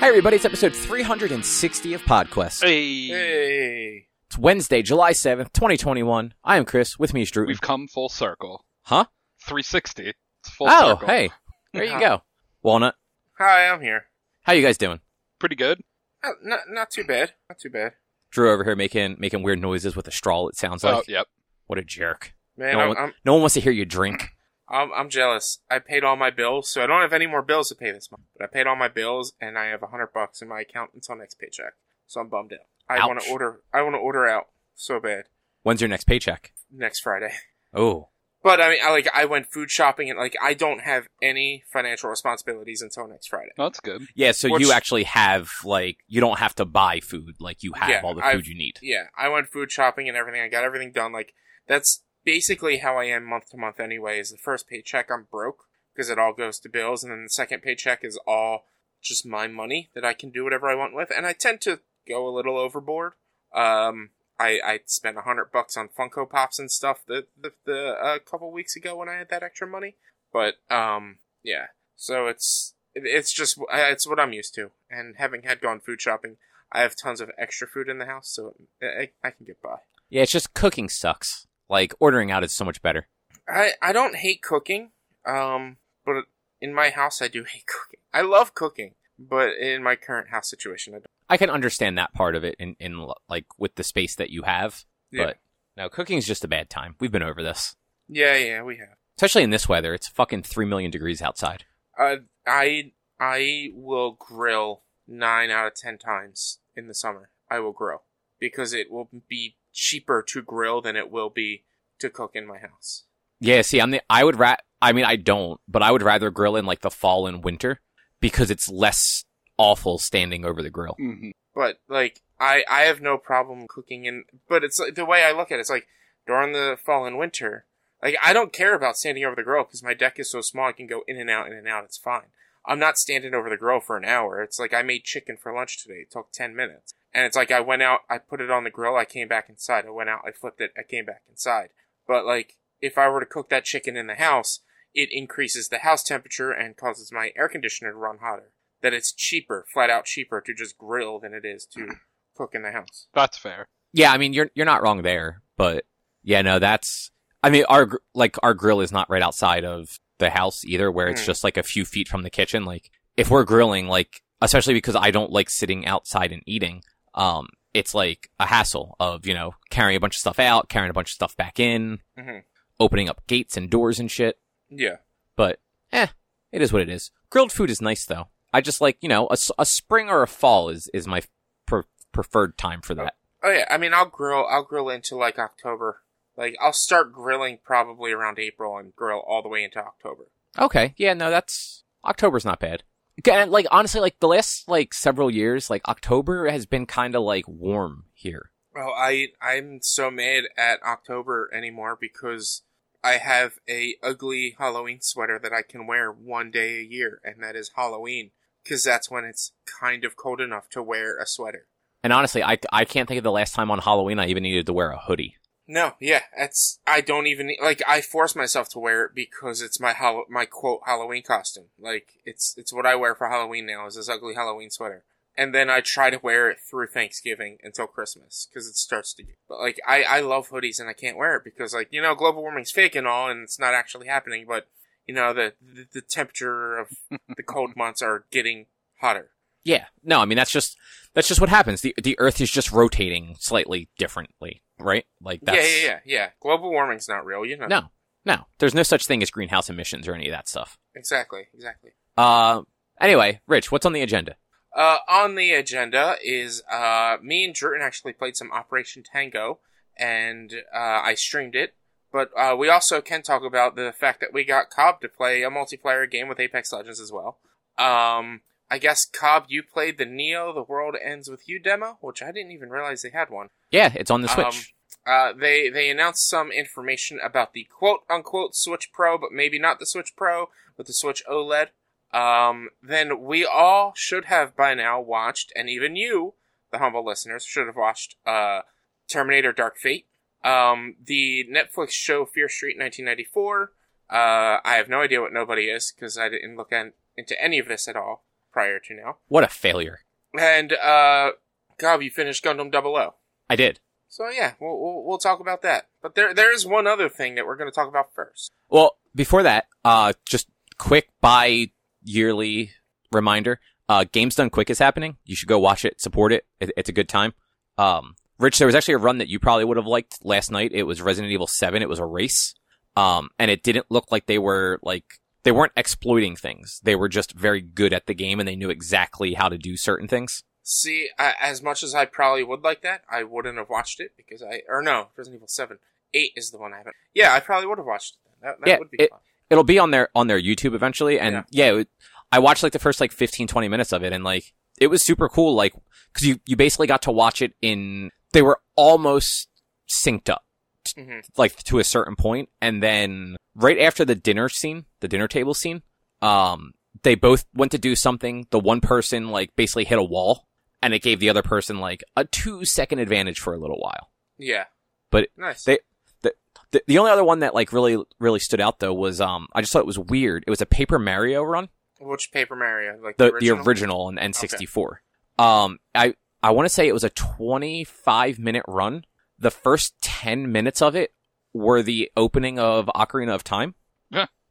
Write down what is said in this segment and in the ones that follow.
Hi, everybody. It's episode 360 of PodQuest. Hey, Hey. It's Wednesday, July 7th, 2021. I am Chris. With me is Drew. we've come full circle. Huh? 360. It's full circle. Oh, circle. hey. There you go. Walnut, Hi, I'm here. how you guys doing? Pretty good. Uh, not not too bad. Not too bad. Drew over here making making weird noises with a straw, it sounds Oh, like. yep. What a jerk. Man, No I'm, one- I'm No one wants to hear you drink. I'm I'm jealous. I paid all my bills, so I don't have any more bills to pay this month. But I paid all my bills, and I have a hundred bucks in my account until next paycheck. So I'm bummed out. I want to order. I want to order out so bad When's your next paycheck? next Friday. Oh. But I mean, I like I went food shopping, and like I don't have any financial responsibilities until next Friday. No, that's good. Yeah, so Which- you actually have, like, you don't have to buy food. Like, you have Yeah, all the I've- food you need. Yeah, I went food shopping and everything. I got everything done. Like that's basically how I am month to month. Anyway, is the first paycheck I'm broke because it all goes to bills, and then the second paycheck is all just my money that I can do whatever I want with. And I tend to go a little overboard. Um, I I spent a hundred bucks on Funko Pops and stuff the the, the a couple weeks ago when I had that extra money. But um, yeah. So it's it's just it's what I'm used to, and having had gone food shopping. I have tons of extra food in the house, so I, I can get by. Yeah, it's just cooking sucks. Like, ordering out is so much better. I, I don't hate cooking, um, but in my house I do hate cooking. I love cooking, but in my current house situation, I don't. I can understand that part of it in, in like, with the space that you have. Yeah. But, no, cooking is just a bad time. We've been over this. Yeah, yeah, we have. Especially in this weather. It's fucking 3 million degrees outside. Uh, I I will grill nine out of ten times in the summer. I will grill because it will be cheaper to grill than it will be to cook in my house. Yeah, see, I'm the, I would ra- I mean, I don't, but I would rather grill in like the fall and winter because it's less awful standing over the grill. hmm But like I I have no problem cooking in but it's like the way I look at it, it's like during the fall and winter, like I don't care about standing over the grill because my deck is so small I can go in and out in and out, it's fine. I'm not standing over the grill for an hour. It's like I made chicken for lunch today. It took 10 minutes. And it's like I went out, I put it on the grill, I came back inside. I went out, I flipped it, I came back inside. But like if I were to cook that chicken in the house, it increases the house temperature and causes my air conditioner to run hotter. That it's cheaper, flat out cheaper to just grill than it is to cook in the house. That's fair. Yeah, I mean, you're you're not wrong there, but yeah, no, that's I mean, our like our grill is not right outside of the house either, where it's Hmm. just like a few feet from the kitchen. Like if we're grilling, like especially because I don't like sitting outside and eating, um, it's like a hassle of you know carrying a bunch of stuff out, carrying a bunch of stuff back in, Mhm. opening up gates and doors and shit. Yeah. But eh, it is what it is. Grilled food is nice though. I just like you know a, a spring or a fall is is my pre- preferred time for that. Oh yeah, I mean I'll grill I'll grill into like October. Like I'll start grilling probably around April and grill all the way into October. Okay. Yeah, no, that's October's not bad. And like honestly, like the last like several years, like October has been kind of like warm here. Well, I I'm so mad at October anymore because I have a ugly Halloween sweater that I can wear one day a year, and that is Halloween, because that's when it's kind of cold enough to wear a sweater. And honestly, I I can't think of the last time on Halloween I even needed to wear a hoodie. No, yeah, it's I don't even like I force myself to wear it because it's my Hall- my quote Halloween costume. Like it's it's what I wear for Halloween now is this ugly Halloween sweater, and then I try to wear it through Thanksgiving until Christmas because it starts to. But like I I love hoodies and I can't wear it because like you know global warming's fake and all and it's not actually happening, but you know the the, the temperature of the cold months are getting hotter. Yeah. No, I mean that's just that's just what happens. The the Earth is just rotating slightly differently, right? Like that's Yeah, yeah, yeah, yeah. Global warming's not real, you know. No, no. There's no such thing as greenhouse emissions or any of that stuff. Exactly, exactly. Uh, anyway, Rich, what's on the agenda? Uh, on the agenda is uh, me and Druten actually played some Operation Tango, and uh, I streamed it. But uh, we also can talk about the fact that we got Cobb to play a multiplayer game with Apex Legends as well. Um, I guess Cobb, you played the Neo: The World Ends with You demo, which I didn't even realize they had one. Yeah, it's on the Switch. Um, uh, they they announced some information about the quote unquote Switch Pro, but maybe not the Switch Pro, but the Switch OLED. Um, then we all should have by now watched, and even you, the humble listeners, should have watched uh, Terminator: Dark Fate, um, the Netflix show Fear Street 1994. Uh, I have no idea what Nobody is because I didn't look at, into any of this at all. Prior to now. What a failure. And uh, God, you finished Gundam Double O. I did. So yeah, we'll, we'll we'll talk about that. But there there is one other thing that we're going to talk about first. Well, before that, uh, just quick bi yearly reminder. Uh, Games Done Quick is happening. You should go watch it, support it. it it's a good time. Um, Rich, there was actually a run that you probably would have liked last night. It was Resident Evil 7. It was a race. Um, and it didn't look like they were like, they weren't exploiting things. They were just very good at the game and they knew exactly how to do certain things. See, I, as much as I probably would like that, I wouldn't have watched it because I or no, Resident Evil Seven, Eight is the one I haven't. Yeah, I probably would have watched it. That, that Yeah, would be it- fun. It'll be on their, on their YouTube eventually. And Yeah. yeah, it, I watched like the first like 15, 20 minutes of it and like, it was super cool. Like, cause you, you basically got to watch it in, they were almost synced up. Hmm like to a certain point, and then right after the dinner scene, the dinner table scene, um, they both went to do something. The one person like basically hit a wall, and it gave the other person like a two second advantage for a little while. Yeah, But nice. they- The, the only other one that like really really stood out though was um I just thought it was weird. It was a Paper Mario run, Which Paper Mario? Like the the, the original? original on N64. Um, I I want to say it was a 25 minute run. The first 10 minutes of it were the opening of Ocarina of Time.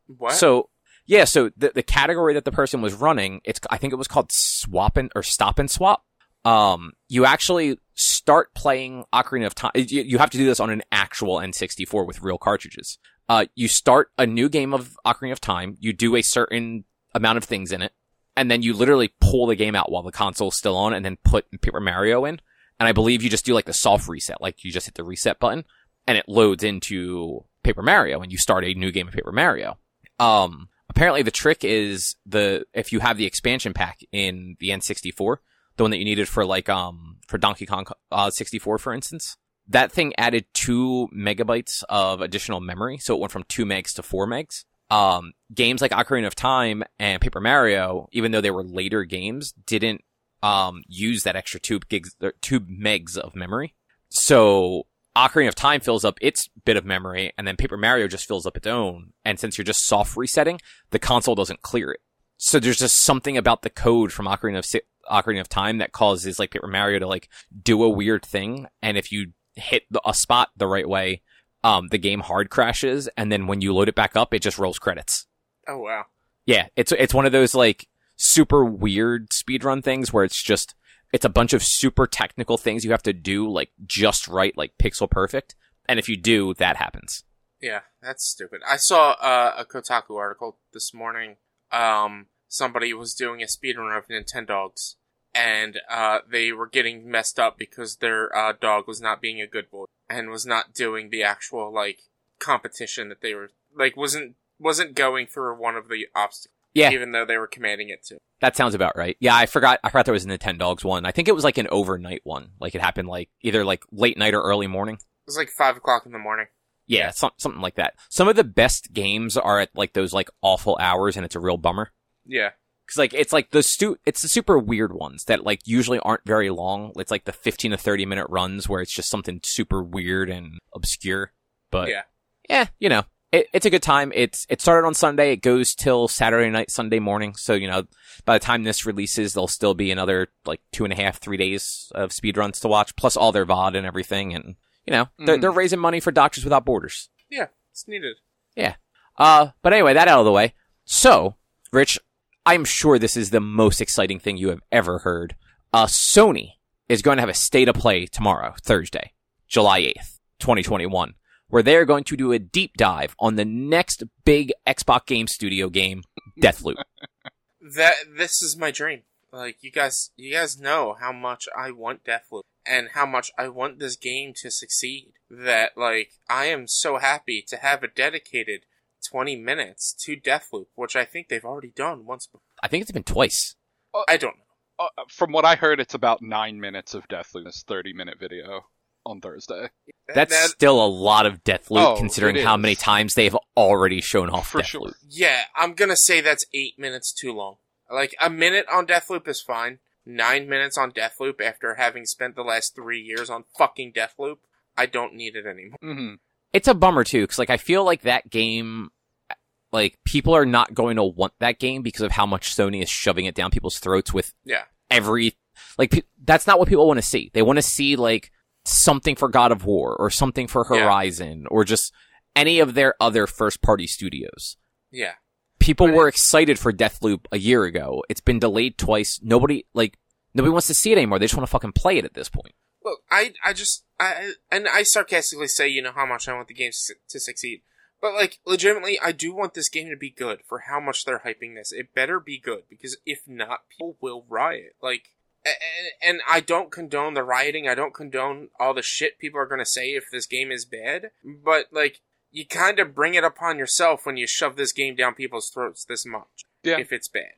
What? So yeah, so the the category that the person was running, it's I think it was called swap and or stop and swap. Um, you actually start playing Ocarina of Time. You, you have to do this on an actual N64 with real cartridges. Uh, you start a new game of Ocarina of Time. You do a certain amount of things in it, and then you literally pull the game out while the console's still on, and then put Paper Mario in. And I believe you just do like the soft reset, like you just hit the reset button, and it loads into Paper Mario, and you start a new game of Paper Mario. Um, apparently the trick is the, if you have the expansion pack in the N64, the one that you needed for like, um, for Donkey Kong, uh, 64, for instance, that thing added two megabytes of additional memory. So it went from two megs to four megs. Um, games like Ocarina of Time and Paper Mario, even though they were later games, didn't, um, use that extra two gigs, or two megs of memory. So Ocarina of Time fills up its bit of memory, and then Paper Mario just fills up its own. And since you're just soft resetting, the console doesn't clear it. So there's just something about the code from Ocarina of Si- Ocarina of Time that causes like Paper Mario to like do a weird thing, and if you hit the, a spot the right way, um, the game hard crashes, and then when you load it back up, it just rolls credits. oh wow. Yeah, it's it's one of those like super weird speedrun things where it's just it's a bunch of super technical things you have to do like just right, like pixel perfect. And if you do, that happens. Yeah, that's stupid. I saw uh, a Kotaku article this morning. Um, somebody was doing a speedrun of Nintendogs, and uh, they were getting messed up because their uh, dog was not being a good boy and was not doing the actual like competition that they were like wasn't wasn't going through one of the obstacles. Yeah. even though they were commanding it to. That sounds about right. Yeah, I forgot. I forgot there was a dogs one. I think it was like an overnight one. Like it happened like either like late night or early morning. It was like five o'clock in the morning. Yeah, some, something like that. Some of the best games are at like those like awful hours, and it's a real bummer. Yeah, Cause like, it's like the stu, it's the super weird ones that like usually aren't very long. It's like the 15 to 30 minute runs where it's just something super weird and obscure. But Yeah. yeah, you know, it, it's a good time. It's, it started on Sunday. It goes till Saturday night, Sunday morning. So, you know, by the time this releases, there'll still be another like two and a half, three days of speed runs to watch, plus all their VOD and everything. And, you know, they're, Mhm. they're raising money for Doctors Without Borders. yeah, it's needed. Yeah. Uh, but anyway, that out of the way. So, Rich, I'm sure this is the most exciting thing you have ever heard. Uh, Sony is going to have a state of play tomorrow, Thursday, July 8th, 2021, where they're going to do a deep dive on the next big Xbox Game Studio game, Deathloop. that this is my dream. Like you guys, you guys know how much I want Deathloop and how much I want this game to succeed. That like I am so happy to have a dedicated twenty minutes to Deathloop, which I think they've already done once. before. I think it's been twice. I don't know. Uh, from what I heard, it's about nine minutes of Deathloop. This thirty-minute video on Thursday. That's that- still a lot of Deathloop Oh, considering how many times they've already shown off For Deathloop. sure. yeah. I'm gonna say that's eight minutes too long. Like a minute on Deathloop is fine. Nine minutes on Deathloop after having spent the last three years on fucking Deathloop, I don't need it anymore. hmm it's a bummer too because like i feel like that game like people are not going to want that game because of how much Sony is shoving it down people's throats with Yeah. every like pe- that's not what people want to see. They want to see like something for God of War or something for Yeah. Horizon or just any of their other first party studios. Yeah. People But were excited for Deathloop a year ago. It's been delayed twice. Nobody like nobody wants to see it anymore. They just want to fucking play it at this point. Look, I, I just, I, and I sarcastically say, you know, how much I want the game to succeed. But, like, legitimately, I do want this game to be good for how much they're hyping this. It better be good, because if not, people will riot. Like, and, and I don't condone the rioting. I don't condone all the shit people are going to say if this game is bad. But, like, you kind of bring it upon yourself when you shove this game down people's throats this much. Yeah. If it's bad.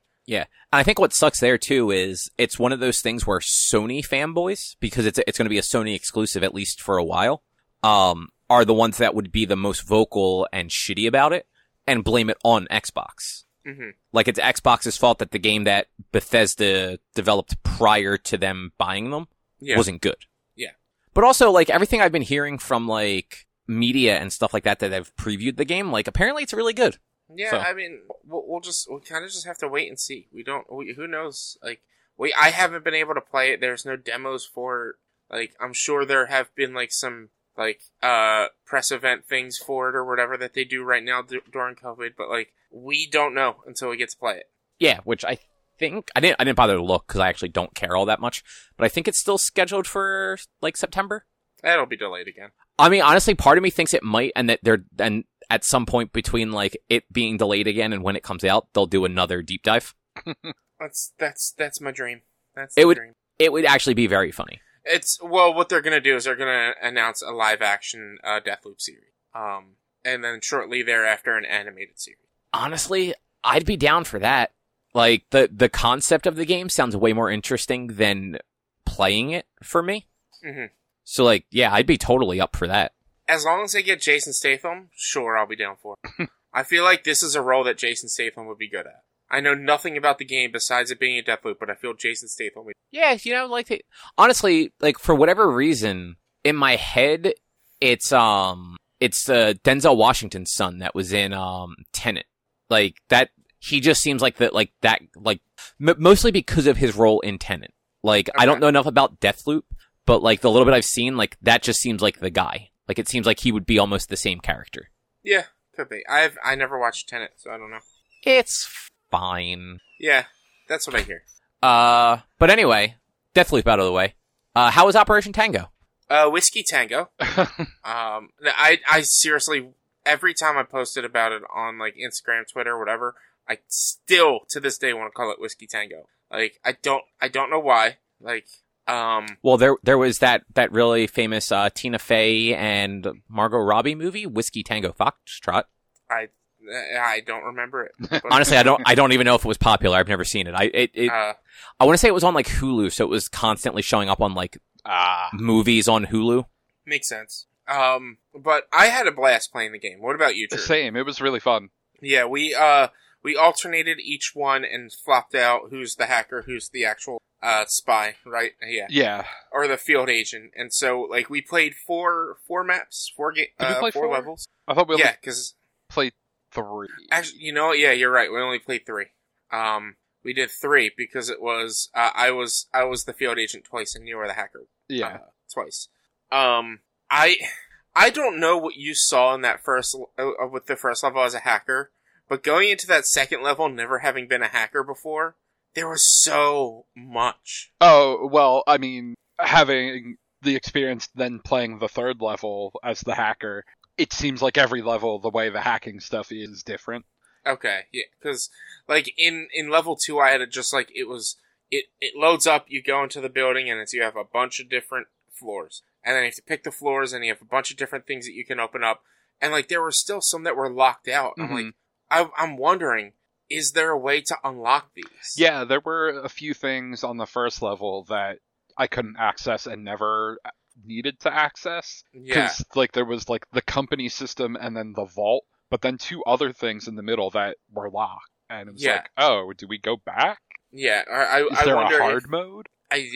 And I think what sucks there too is it's one of those things where Sony fanboys, because it's it's going to be a Sony exclusive at least for a while, um, are the ones that would be the most vocal and shitty about it and blame it on Xbox. Hmm Like it's Xbox's fault that the game that Bethesda developed prior to them buying them Yeah. wasn't good. Yeah. But also, like everything I've been hearing from like media and stuff like that that have previewed the game, like apparently it's really good. Yeah, So- I mean, we'll, we'll just we kind of just have to wait and see. We don't. We, who knows? Like, we I haven't been able to play it. There's no demos for. it. Like, I'm sure there have been like some like uh press event things for it or whatever that they do right now d- during COVID. But like, we don't know until we get to play it. Yeah, which I think I didn't I didn't bother to look because I actually don't care all that much. But I think it's still scheduled for like September. That'll be delayed again. I mean, honestly, part of me thinks it might, and that they're and at some point between like it being delayed again and when it comes out, they'll do another deep dive. That's that's that's my dream. That's It the would- dream. It would actually be very funny. It's well, what they're gonna do is they're gonna announce a live action uh, Deathloop series. Um, and then shortly thereafter, an animated series. Honestly, I'd be down for that. Like the the concept of the game sounds way more interesting than playing it for me. hmm So like, yeah, I'd be totally up for that. as long as they get Jason Statham, sure, I'll be down for it. I feel like this is a role that Jason Statham would be good at. I know nothing about the game besides it being a Deathloop, but I feel Jason Statham would. Yeah, you know, like honestly, like for whatever reason, in my head, it's um, it's uh, Denzel Washington's son that was in um Tenet. Like that, he just seems like that, like that, like m- mostly because of his role in Tenet. Like I don't know enough about Deathloop, but like the little bit I've seen, like that just seems like the guy. Like it seems like he would be almost the same character. Yeah, could be. I've I never watched Tenet, so I don't know. It's fine. Yeah, that's what I hear. Uh, but anyway, Deathloop out of the way. Uh, how was Operation Tango? Uh, Whiskey Tango. Um, I I seriously every time I posted about it on like Instagram, Twitter, whatever, I still to this day want to call it Whiskey Tango. Like I don't I don't know why. Like um Well, there there was that that really famous uh, Tina Fey and Margot Robbie movie, Whiskey Tango Foxtrot. I I don't remember it. Honestly, I don't I don't even know if it was popular. I've never seen it. I it, it uh, I want to say it was on like Hulu, so it was constantly showing up on like ah, movies on Hulu. makes sense. Um, but I had a blast playing the game. What about you, Drew? same. It was really fun. Yeah, we uh we alternated each one and flopped out who's the hacker, who's the actual uh spy, right? Yeah, Yeah. or the field agent. And so like we played four four maps, four ga- uh, play four four? levels. I thought we only Yeah, because played three. actually, you know, yeah, you're right. We only played three. Um, we did three because it was uh, I was I was the field agent twice, and you were the hacker. Yeah. uh, twice. Um, I I don't know what you saw in that first uh, with the first level as a hacker, but going into that second level, never having been a hacker before, there was so much. Oh, well, I mean, having the experience then playing the third level as the hacker, it seems like every level, the way the hacking stuff is different. Okay, yeah, because like in in level two, I had it just like it was. It it loads up. You go into the building, and it's you have a bunch of different floors, and then you have to pick the floors, and you have a bunch of different things that you can open up. And like there were still some that were locked out. I'm like, mm-hmm. I, I'm wondering, is there a way to unlock these? Yeah, there were a few things on the first level that I couldn't access and never needed to access. yeah, Because, like, there was, like, the company system and then the vault, but then two other things in the middle that were locked. And it was Yeah. like, oh, do we go back? yeah. Or I Is I there wonder a hard if, mode? I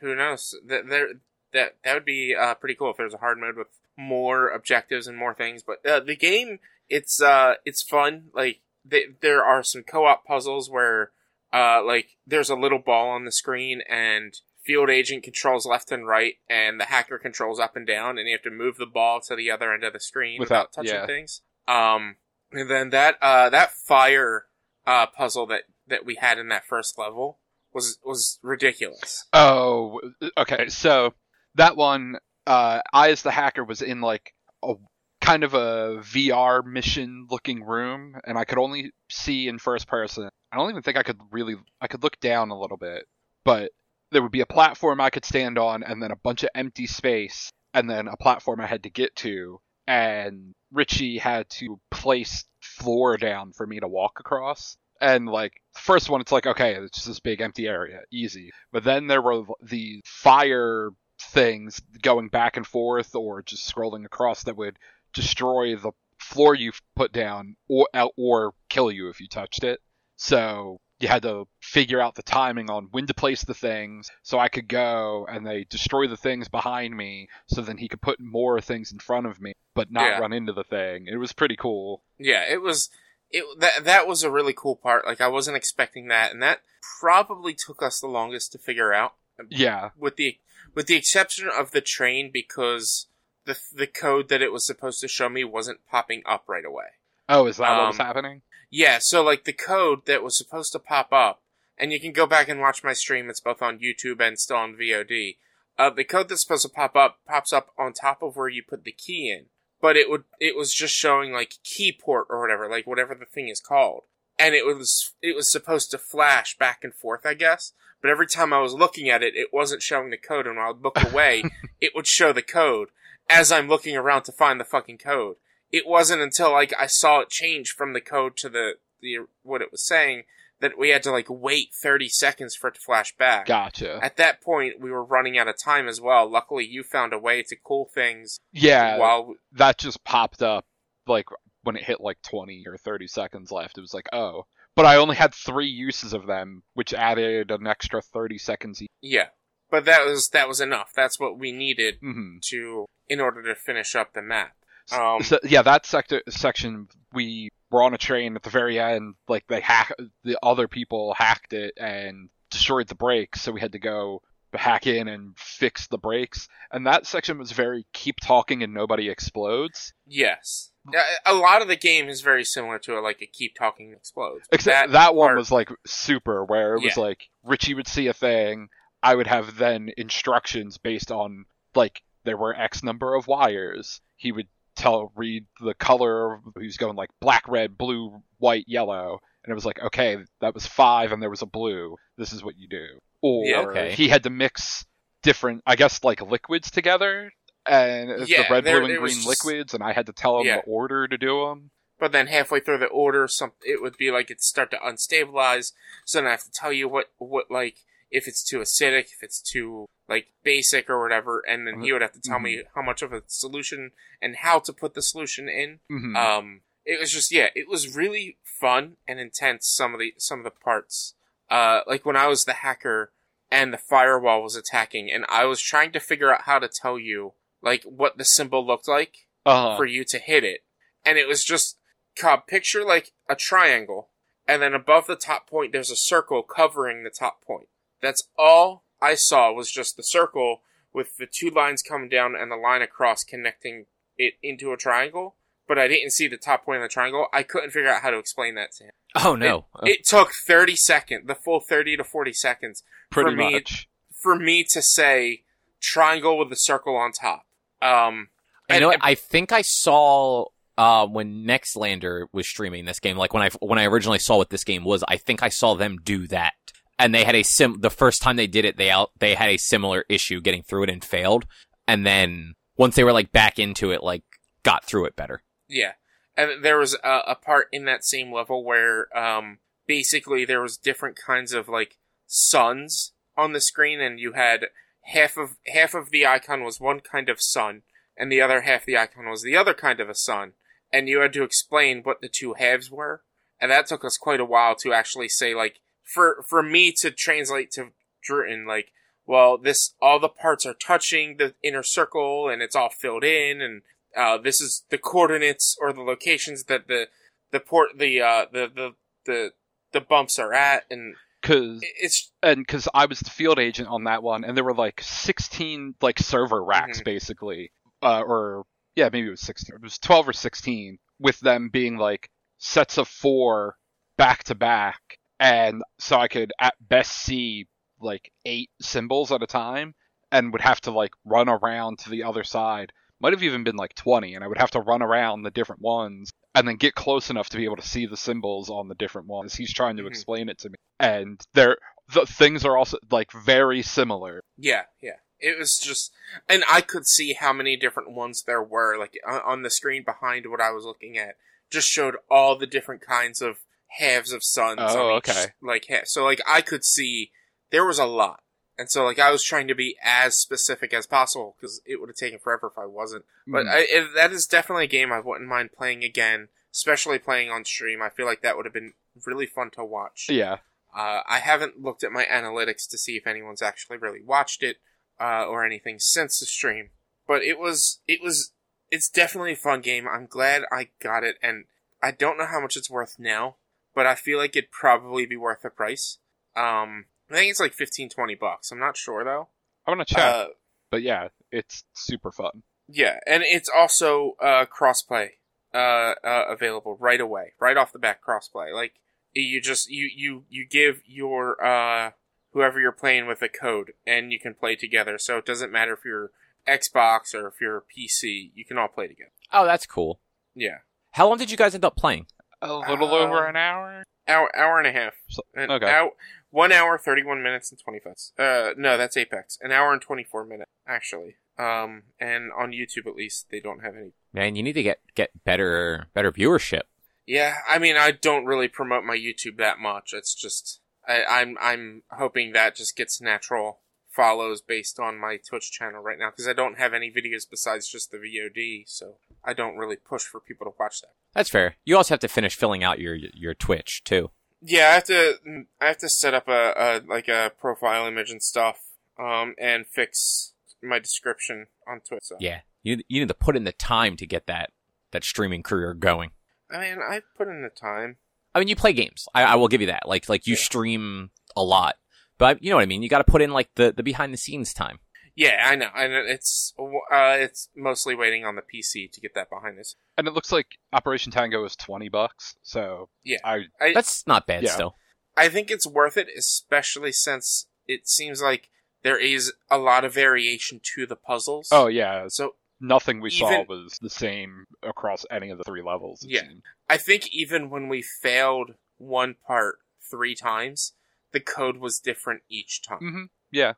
who knows that there that that would be uh, pretty cool if there's a hard mode with more objectives and more things. But uh, the game it's uh it's fun. Like th- there are some co-op puzzles where uh like there's a little ball on the screen and field agent controls left and right and the hacker controls up and down and you have to move the ball to the other end of the screen without, Without- touching yeah. things. Um and then that uh that fire uh puzzle that that we had in that first level was was ridiculous. Oh, okay. So that one, uh, I as the hacker was in like a kind of a VR mission looking room, and I could only see in first person. I don't even think I could really. I could look down a little bit, but there would be a platform I could stand on, and then a bunch of empty space, and then a platform I had to get to, and Richie had to place floor down for me to walk across. And like first one, it's like okay, it's just this big empty area, easy. But then there were the fire things going back and forth, or just scrolling across that would destroy the floor you've put down, or or kill you if you touched it. So you had to figure out the timing on when to place the things, so I could go and they destroy the things behind me, so then he could put more things in front of me, but not Yeah. run into the thing. It was pretty cool. Yeah, it was it that that was a really cool part. Like I wasn't expecting that, and that probably took us the longest to figure out. Yeah, With the with the exception of the train, because the the code that it was supposed to show me wasn't popping up right away. Oh, is that what was Um, happening? Yeah, so like the code that was supposed to pop up, and you can go back and watch my stream. It's both on YouTube and still on VOD. Uh, the code that's supposed to pop up pops up on top of where you put the key in, but it would it was just showing like key port or whatever, like whatever the thing is called, and it was it was supposed to flash back and forth, I guess. But every time I was looking at it, it wasn't showing the code, and when I would look away, it would show the code as I'm looking around to find the fucking code it wasn't until like I saw it change from the code to the the what it was saying that we had to like wait 30 seconds for it to flash back. Gotcha. At that point, we were running out of time as well. Luckily, you found a way to cool things Yeah, while that just popped up like when it hit like 20 or 30 seconds left. It was like, oh. But I only had three uses of them, which added an extra 30 seconds each. yeah. But that was that was enough. That's what we needed hmm to in order to finish up the map. Um, so, yeah, that sector section we were on a train at the very end. Like they hack the other people hacked it and destroyed the brakes, so we had to go hack in and fix the brakes. And that section was very keep talking and nobody explodes. Yes. A- A lot of the game is very similar to it, like a keep talking explodes. Except that, one part- was like super, where it was Yeah. like Richie would see a thing, I would have then instructions based on like there were X number of wires. He would tell read the color. He was going like black, red, blue, white, yellow, and it was like okay, that was five, and there was a blue. This is what you do. Or Yeah. Okay. he had to mix different, I guess, like liquids together. And Yeah, the red, there- blue, and green just- liquids, and I had to tell him Yeah. the order to do them. But then halfway through the order, some it would be like it'd start to unstabilize. So then I have to tell you what what like if it's too acidic, if it's too like basic or whatever, and then he would have to tell me how much of a solution and how to put the solution in. hmm Um, it was just yeah, it was really fun and intense. Some of the some of the parts, uh, like when I was the hacker and the firewall was attacking, and I was trying to figure out how to tell you like what the symbol looked like uh, for you to hit it. And it was just, Cobb, picture like a triangle, and then above the top point, there's a circle covering the top point. That's all I saw was just the circle with the two lines coming down and the line across connecting it into a triangle. But I didn't see the top point of the triangle. I couldn't figure out how to explain that to him. Oh no. It took 30 seconds, the full 30 to 40 seconds, pretty for me, much. for me to say triangle with a circle on top. Um, you know? I think I saw uh, when Nextlander was streaming this game. Like when I when I originally saw what this game was, I think I saw them do that, and they had a sim. The first time they did it, they out they had a similar issue getting through it and failed, and then once they were like back into it, like got through it better. Yeah, and there was a, a part in that same level where um, basically there was different kinds of like suns on the screen, and you had half of half of the icon was one kind of sun, and the other half the icon was the other kind of a sun, and you had to explain what the two halves were, and that took us quite a while to actually say like for for me to translate to Druten like. Well, this all the parts are touching the inner circle, and it's all filled in, and uh, this is the coordinates or the locations that the the port the uh, the the the the bumps are at, and Cause it's and because I was the field agent on that one, and there were like 16 like server racks Mhm. basically, uh, or yeah, maybe it was 16. It was 12 or 16, with them being like sets of four back to back, and so I could at best see like eight symbols at a time, and would have to like run around to the other side. Might have even been like 20, and I would have to run around the different ones and then get close enough to be able to see the symbols on the different ones. He's trying to Mhm. explain it to me, and they're the things are also like very similar. Yeah, yeah. It was just, and I could see how many different ones there were. Like on the screen behind what I was looking at, just showed all the different kinds of halves of suns. Oh, each, okay. Like ha- so, like I could see there was a lot, and so like I was trying to be as specific as possible because it would have taken forever if I wasn't. But Mm. I, it, that is definitely a game I wouldn't mind playing again, especially playing on stream. I feel like that would have been really fun to watch. yeah, Uh, I haven't looked at my analytics to see if anyone's actually really watched it uh, or anything since the stream, but it was it was it's definitely a fun game. I'm glad I got it, and I don't know how much it's worth now, but I feel like it'd probably be worth the price. Um, I think it's like 15, 20 bucks. I'm not sure though. I'm gonna check, Uh, but yeah, it's super fun. yeah, and it's also uh, crossplay uh, uh, available right away, right off the bat. Crossplay, like you just you you you give your uh, whoever you're playing with a code, and you can play together. So it doesn't matter if you're Xbox or if you're PC, you can all play together. Oh, that's cool. Yeah, How long did you guys end up playing? A little Uh, over an hour. hour hour and a half. So- An okay. hour- one hour, thirty one minutes and twenty five. Uh, no, that's Apex. An hour and twenty four minutes actually. Um, and on YouTube at least they don't have any Man, you need to get get better better viewership. Yeah, I mean, I don't really promote my YouTube that much. It's just I, I'm I'm hoping that just gets natural follows based on my Twitch channel right now because I don't have any videos besides just the VOD, so I don't really push for people to watch that. That's fair. You also have to finish filling out your your Twitch too. Yeah, I have to I have to set up a, a like a profile image and stuff, um, and fix my description on Twitch. So. Yeah, you you need to put in the time to get that that streaming career going. I mean, I put in the time. I mean, you play games. I, I will give you that. Like like you Yeah. stream a lot, but you know what I mean. You got to put in like the the behind the scenes time. Yeah, I know, and it's uh, it's mostly waiting on the PC to get that behind us. And it looks like Operation Tango is 20 bucks. So Yeah. I I, That's not bad Yeah. still. I think it's worth it, especially since it seems like there is a lot of variation to the puzzles. oh yeah, so nothing we saw was the same across any of the three levels. it Yeah. seemed. I think even when we failed one part three times, the code was different each time. Mhm. Yeah.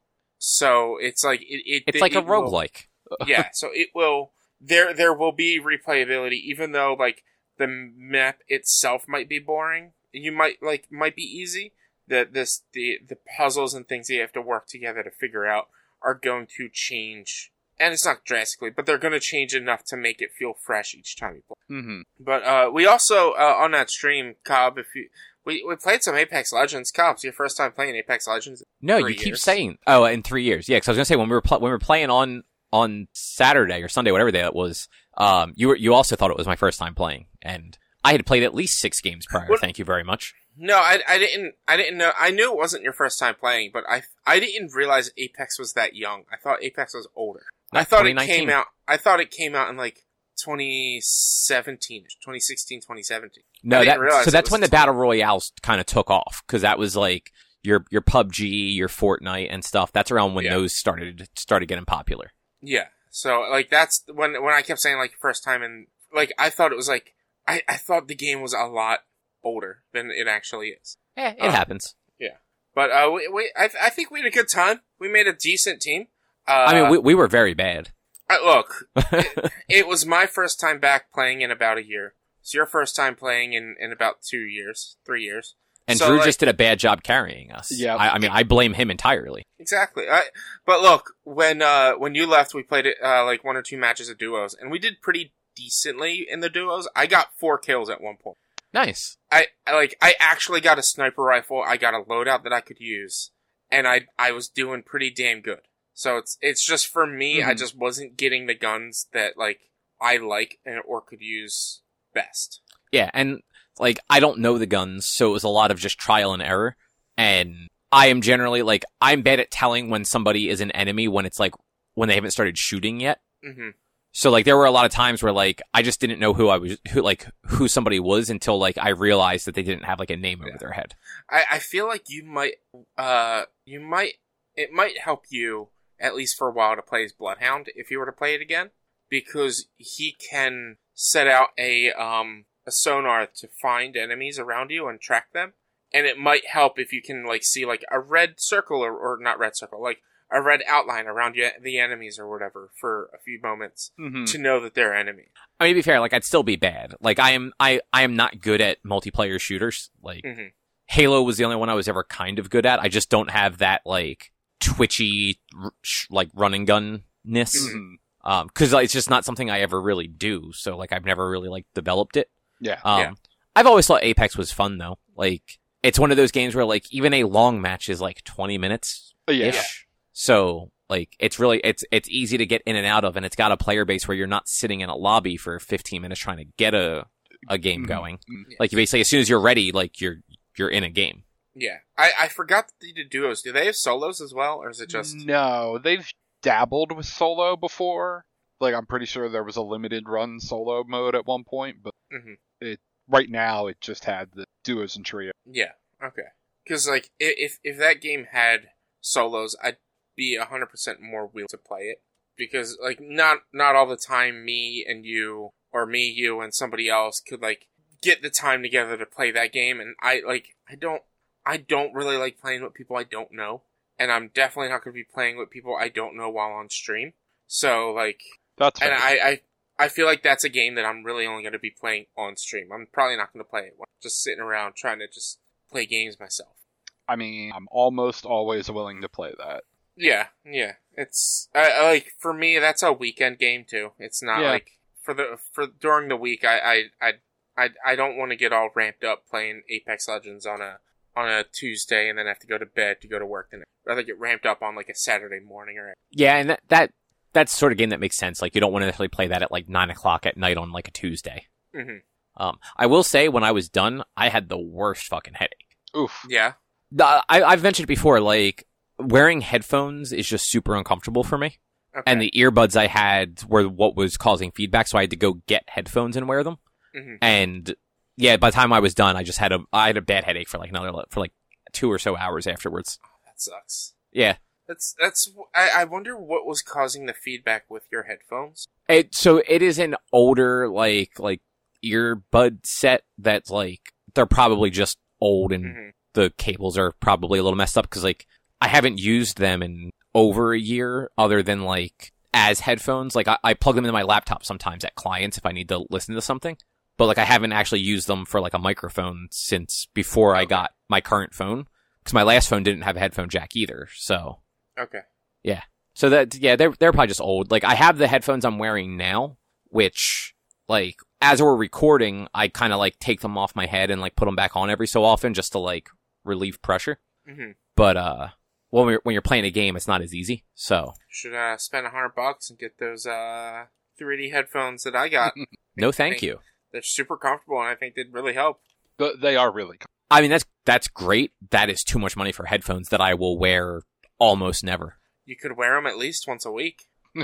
So it's like it. it It's like a it will- yeah, so it will there there will be replayability, even though like the map itself might be boring. You might like might be easy. The this the the puzzles and things that you have to work together to figure out are going to change, and it's not drastically, but they're going to change enough to make it feel fresh each time you play. hmm But uh, we also uh, on that stream, Cobb, if you we, we played some Apex Legends. It's your first time playing Apex Legends. No, you keep years. saying oh in three years. Yeah, because I was gonna say when we were pl- when we were playing on on Saturday or Sunday, whatever day it was. Um, you were you also thought it was my first time playing, and I had played at least six games prior. What- Thank you very much. No, I, I didn't. I didn't know. I knew it wasn't your first time playing, but I I didn't realize Apex was that young. I thought Apex was older. I thought it came out. I thought it came out in like 2017, 2016, 2017. No, that so that's when the 20. battle royales kind of took off because that was like your your PUBG, your Fortnite, and stuff. That's around when Yeah. those started started getting popular. Yeah. So like that's when when I kept saying like first time and like I thought it was like I I thought the game was a lot older than it actually is. Yeah, it Oh. happens. Yeah. But uh, we, we I, I think we had a good time. We made a decent team. Uh, I mean, we we were very bad. I, look, it was my first time back playing in about a year. It's your first time playing in, in about two years, three years. And So, Drew like- just did a bad job carrying us. Yeah. I, I mean, I blame him entirely. Exactly. I, but look, when uh, when you left, we played it uh, like one or two matches of duos, and we did pretty decently in the duos. I got four kills at one point. Nice. I, I like I actually got a sniper rifle. I got a loadout that I could use, and I I was doing pretty damn good. So it's it's just for me. I Mhm. just wasn't getting the guns that like I like and or could use best. Yeah, and like I don't know the guns, so it was a lot of just trial and error. And I am generally like I'm bad at telling when somebody is an enemy when it's like when they haven't started shooting yet. hmm So like there were a lot of times where like I just didn't know who I was who like who somebody was until like I realized that they didn't have like a name Yeah. over their head. I, I feel like you might uh you might it might help you at least for a while to play as Bloodhound if you were to play it again because he can set out a um a sonar to find enemies around you and track them and it might help if you can like see like a red circle or, or not red circle like a red outline around you the enemies or whatever for a few moments Mhm. to know that they're enemy. I mean to be fair, like I'd still be bad. Like I am I I am not good at multiplayer shooters. Like Mhm. Halo was the only one I was ever kind of good at. I just don't have that like twitchy like running gun ness. Mhm. Um, cause like, it's just not something I ever really do. So like I've never really like developed it. Yeah. Um, Yeah. I've always thought Apex was fun though. Like it's one of those games where like even a long match is like 20 minutes Uh, yeah. ish. So like it's really it's it's easy to get in and out of, and it's got a player base where you're not sitting in a lobby for 15 minutes trying to get a a game Mhm. going. Mhm. Like you basically as soon as you're ready, like you're you're in a game. Yeah. I, I forgot that they did duos. Do they have solos as well or is it just No, they've dabbled with solo before. Like I'm pretty sure there was a limited run solo mode at one point, but Mhm. it right now it just had the duos and trio. Yeah. Okay. Because like if if that game had solos, I'd be hundred percent more willing to play it. Because like not not all the time me and you or me you and somebody else could like get the time together to play that game, and I like I don't I don't really like playing with people I don't know, and I'm definitely not going to be playing with people I don't know while on stream. So like That's and. I, I I feel like that's a game that I'm really only going to be playing on stream. I'm probably not going to play it. I'm Just sitting around trying to just play games myself. I mean, I'm almost always willing to play that. Yeah, yeah. It's I, I like for me that's a weekend game too. It's not Yeah. like for the for during the week. I I I I, I don't want to get all ramped up playing Apex Legends on a on a Tuesday and then have to go to bed to go to work. Then I'd rather get ramped up on like a Saturday morning or Yeah, and that that that's sort of game that makes sense. Like you don't want to necessarily play that at like nine o'clock at night on like a Tuesday. hmm Um, I will say when I was done, I had the worst fucking headache. Oof. yeah. I, I've mentioned it before, like wearing headphones is just super uncomfortable for me. Okay. And the earbuds I had were what was causing feedback, so I had to go get headphones and wear them. Mhm. And yeah, by the time I was done, I just had a I had a bad headache for like another for like two or so hours afterwards. that sucks. Yeah. That's that's. I, I wonder what was causing the feedback with your headphones. It so it is an older like like earbud set that's like they're probably just old and hmm the cables are probably a little messed up because like I haven't used them in over a year other than like as headphones. Like I, I plug them into my laptop sometimes at clients if I need to listen to something. But like I haven't actually used them for like a microphone since before I got my current phone because my last phone didn't have a headphone jack either. So Okay. Yeah. So that yeah, they're they're probably just old. Like I have the headphones I'm wearing now, which like as we're recording, I kind of like take them off my head and like put them back on every so often just to like relieve pressure. hmm But uh, when we're, when you're playing a game, it's not as easy. So Should uh, spend a hundred bucks and get those uh 3D headphones that I got. no, Thank- you. They're super comfortable and I think they'd really help. But they are really cool. I mean, that's that's great. That is too much money for headphones that I will wear almost never. You could wear them at least once a week.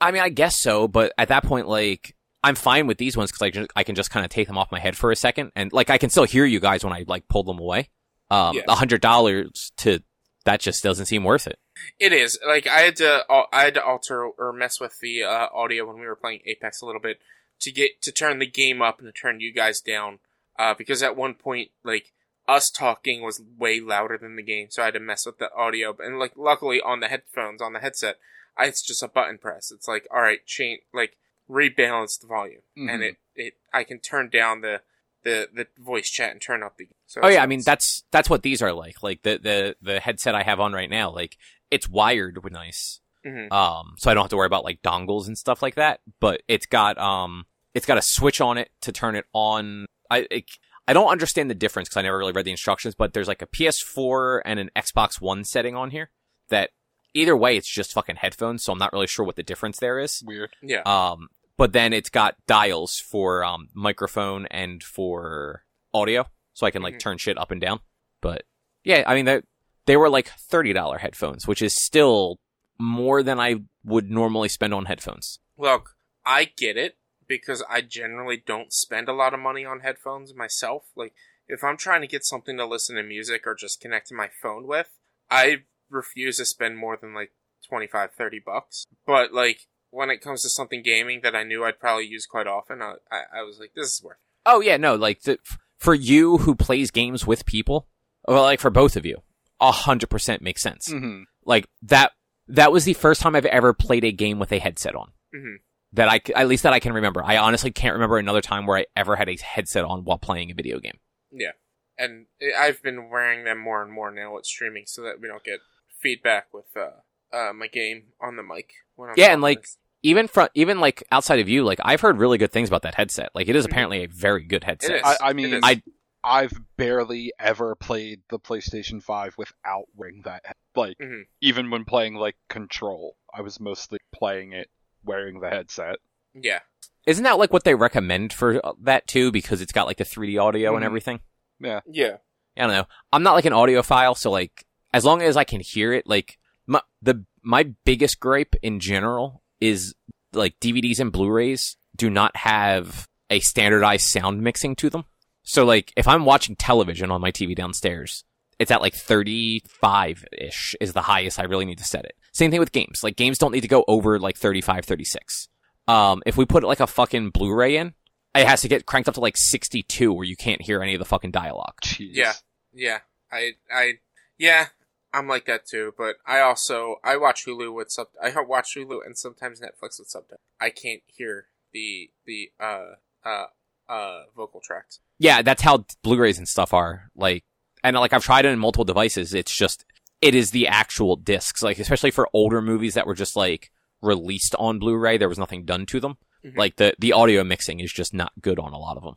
I mean, I guess so, but at that point, like, I'm fine with these ones because I, I can just kind of take them off my head for a second, and like I can still hear you guys when I like pull them away. Um, Yeah. a hundred dollars to that just doesn't seem worth it. It is like I had to I had to alter or mess with the uh, audio when we were playing Apex a little bit to get to turn the game up and to turn you guys down uh, because at one point like us talking was way louder than the game, so I had to mess with the audio. And like luckily on the headphones on the headset, I, it's just a button press. It's like all right, change like rebalance the volume, and Mhm. it it I can turn down the the the voice chat and turn up the. So Oh yeah, I mean that's that's what these are like. Like the the the headset I have on right now, like it's wired with nice. Mhm. Um, so I don't have to worry about like dongles and stuff like that. But it's got um, it's got a switch on it to turn it on. I it, I don't understand the difference because I never really read the instructions. But there's like a PS4 and an Xbox One setting on here that either way it's just fucking headphones. So I'm not really sure what the difference there is. Weird. yeah. Um, but then it's got dials for um, microphone and for audio, so I can like Mhm. turn shit up and down. But yeah, I mean they they were like thirty dollar headphones, which is still more than I would normally spend on headphones. Look, I get it because I generally don't spend a lot of money on headphones myself. Like, if I'm trying to get something to listen to music or just connect to my phone with, I refuse to spend more than like 25, 30 bucks. But, like, when it comes to something gaming that I knew I'd probably use quite often, I, I, I was like, this is worth it. Oh yeah, no, like the, for you who plays games with people, well, like for both of you, a hundred percent makes sense. hmm Like that, that was the first time I've ever played a game with a headset on. Mhm. That I at least that I can remember. I honestly can't remember another time where I ever had a headset on while playing a video game. Yeah, and I've been wearing them more and more now with streaming so that we don't get feedback with uh, uh, my game on the mic. When I'm Yeah, and, talking. like, Even from, even like outside of you, like I've heard really good things about that headset. Like it is Mhm. apparently a very good headset. is. I, I mean, is. I- I've barely ever played the PlayStation 5 without wearing that. he- Like, Mhm. even when playing like Control, I was mostly playing it wearing the headset. yeah. Isn't that like what they recommend for uh, that too? Because it's got like the 3D audio and Mhm. everything. Yeah. Yeah. I don't know. I'm not like an audiophile, so like as long as I can hear it, like my the my biggest gripe in general is like DVDs and Blu-rays do not have a standardized sound mixing to them. So like if I'm watching television on my TV downstairs, it's at like 35 ish is the highest I really need to set it. Same thing with games. Like games don't need to go over like 35, 36. Um, if we put like a fucking Blu-ray in, it has to get cranked up to like 62 where you can't hear any of the fucking dialogue. Jeez. Yeah. Yeah. I, I, yeah, I'm like that too, but I also, I watch Hulu with sub, I watch Hulu and sometimes Netflix with subtitles. I can't hear the, the, uh, uh, uh, vocal tracks. Yeah, that's how Blu-rays and stuff are. Like, and like I've tried it in multiple devices. It's just, it is the actual discs. Like, especially for older movies that were just like released on Blu-ray, there was nothing done to them. Mhm. Like the the audio mixing is just not good on a lot of them.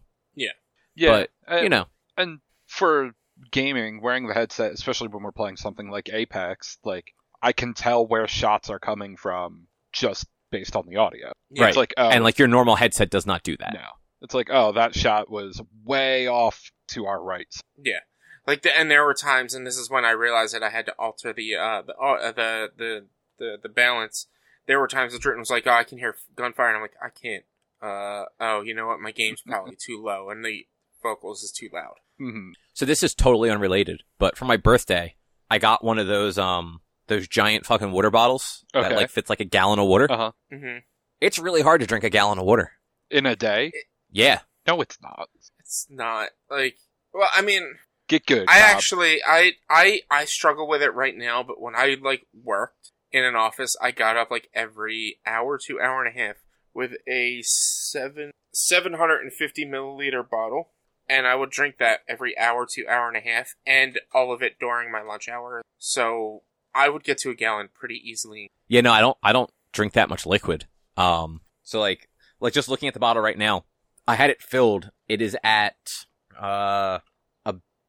Yeah. But, uh, You know, and for gaming, wearing the headset, especially when we're playing something like Apex, like I can tell where shots are coming from just based on the audio. Right. It's like, oh, and like your normal headset does not do that. no. It's like, oh, that shot was way off to our right. Yeah. Like the, and there were times, and this is when I realized that I had to alter the, uh, the, uh, the, the, the, the balance. There were times that Dritten was like, oh, I can hear gunfire, and I'm like, I can't. Uh, oh, you know what? My game's probably too low, and the vocals is too loud. hmm So this is totally unrelated, but for my birthday, I got one of those um those giant fucking water bottles that like fits like a gallon of water. Uh huh. hmm It's really hard to drink a gallon of water. In a day? Yeah. No, it's not. It's not like, well, I mean, Get good. I Cobb. actually, I, I, I struggle with it right now, but when I like worked in an office, I got up like every hour to hour and a half with a seven, 750 milliliter bottle. And I would drink that every hour to hour and a half and all of it during my lunch hour. So I would get to a gallon pretty easily. Yeah, no, I don't I don't drink that much liquid. Um so like like just looking at the bottle right now, I had it filled. It is at uh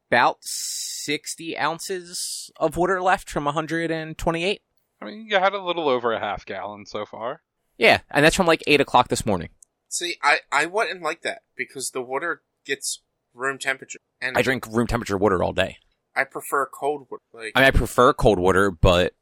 about 60 ounces of water left from 128. I mean, you had a little over a half gallon so far. Yeah, and that's from like 8 o'clock this morning. See, I, I wouldn't like that because the water gets room temperature. And I drink room temperature water all day. I prefer cold water. Like, I mean, I prefer cold water, but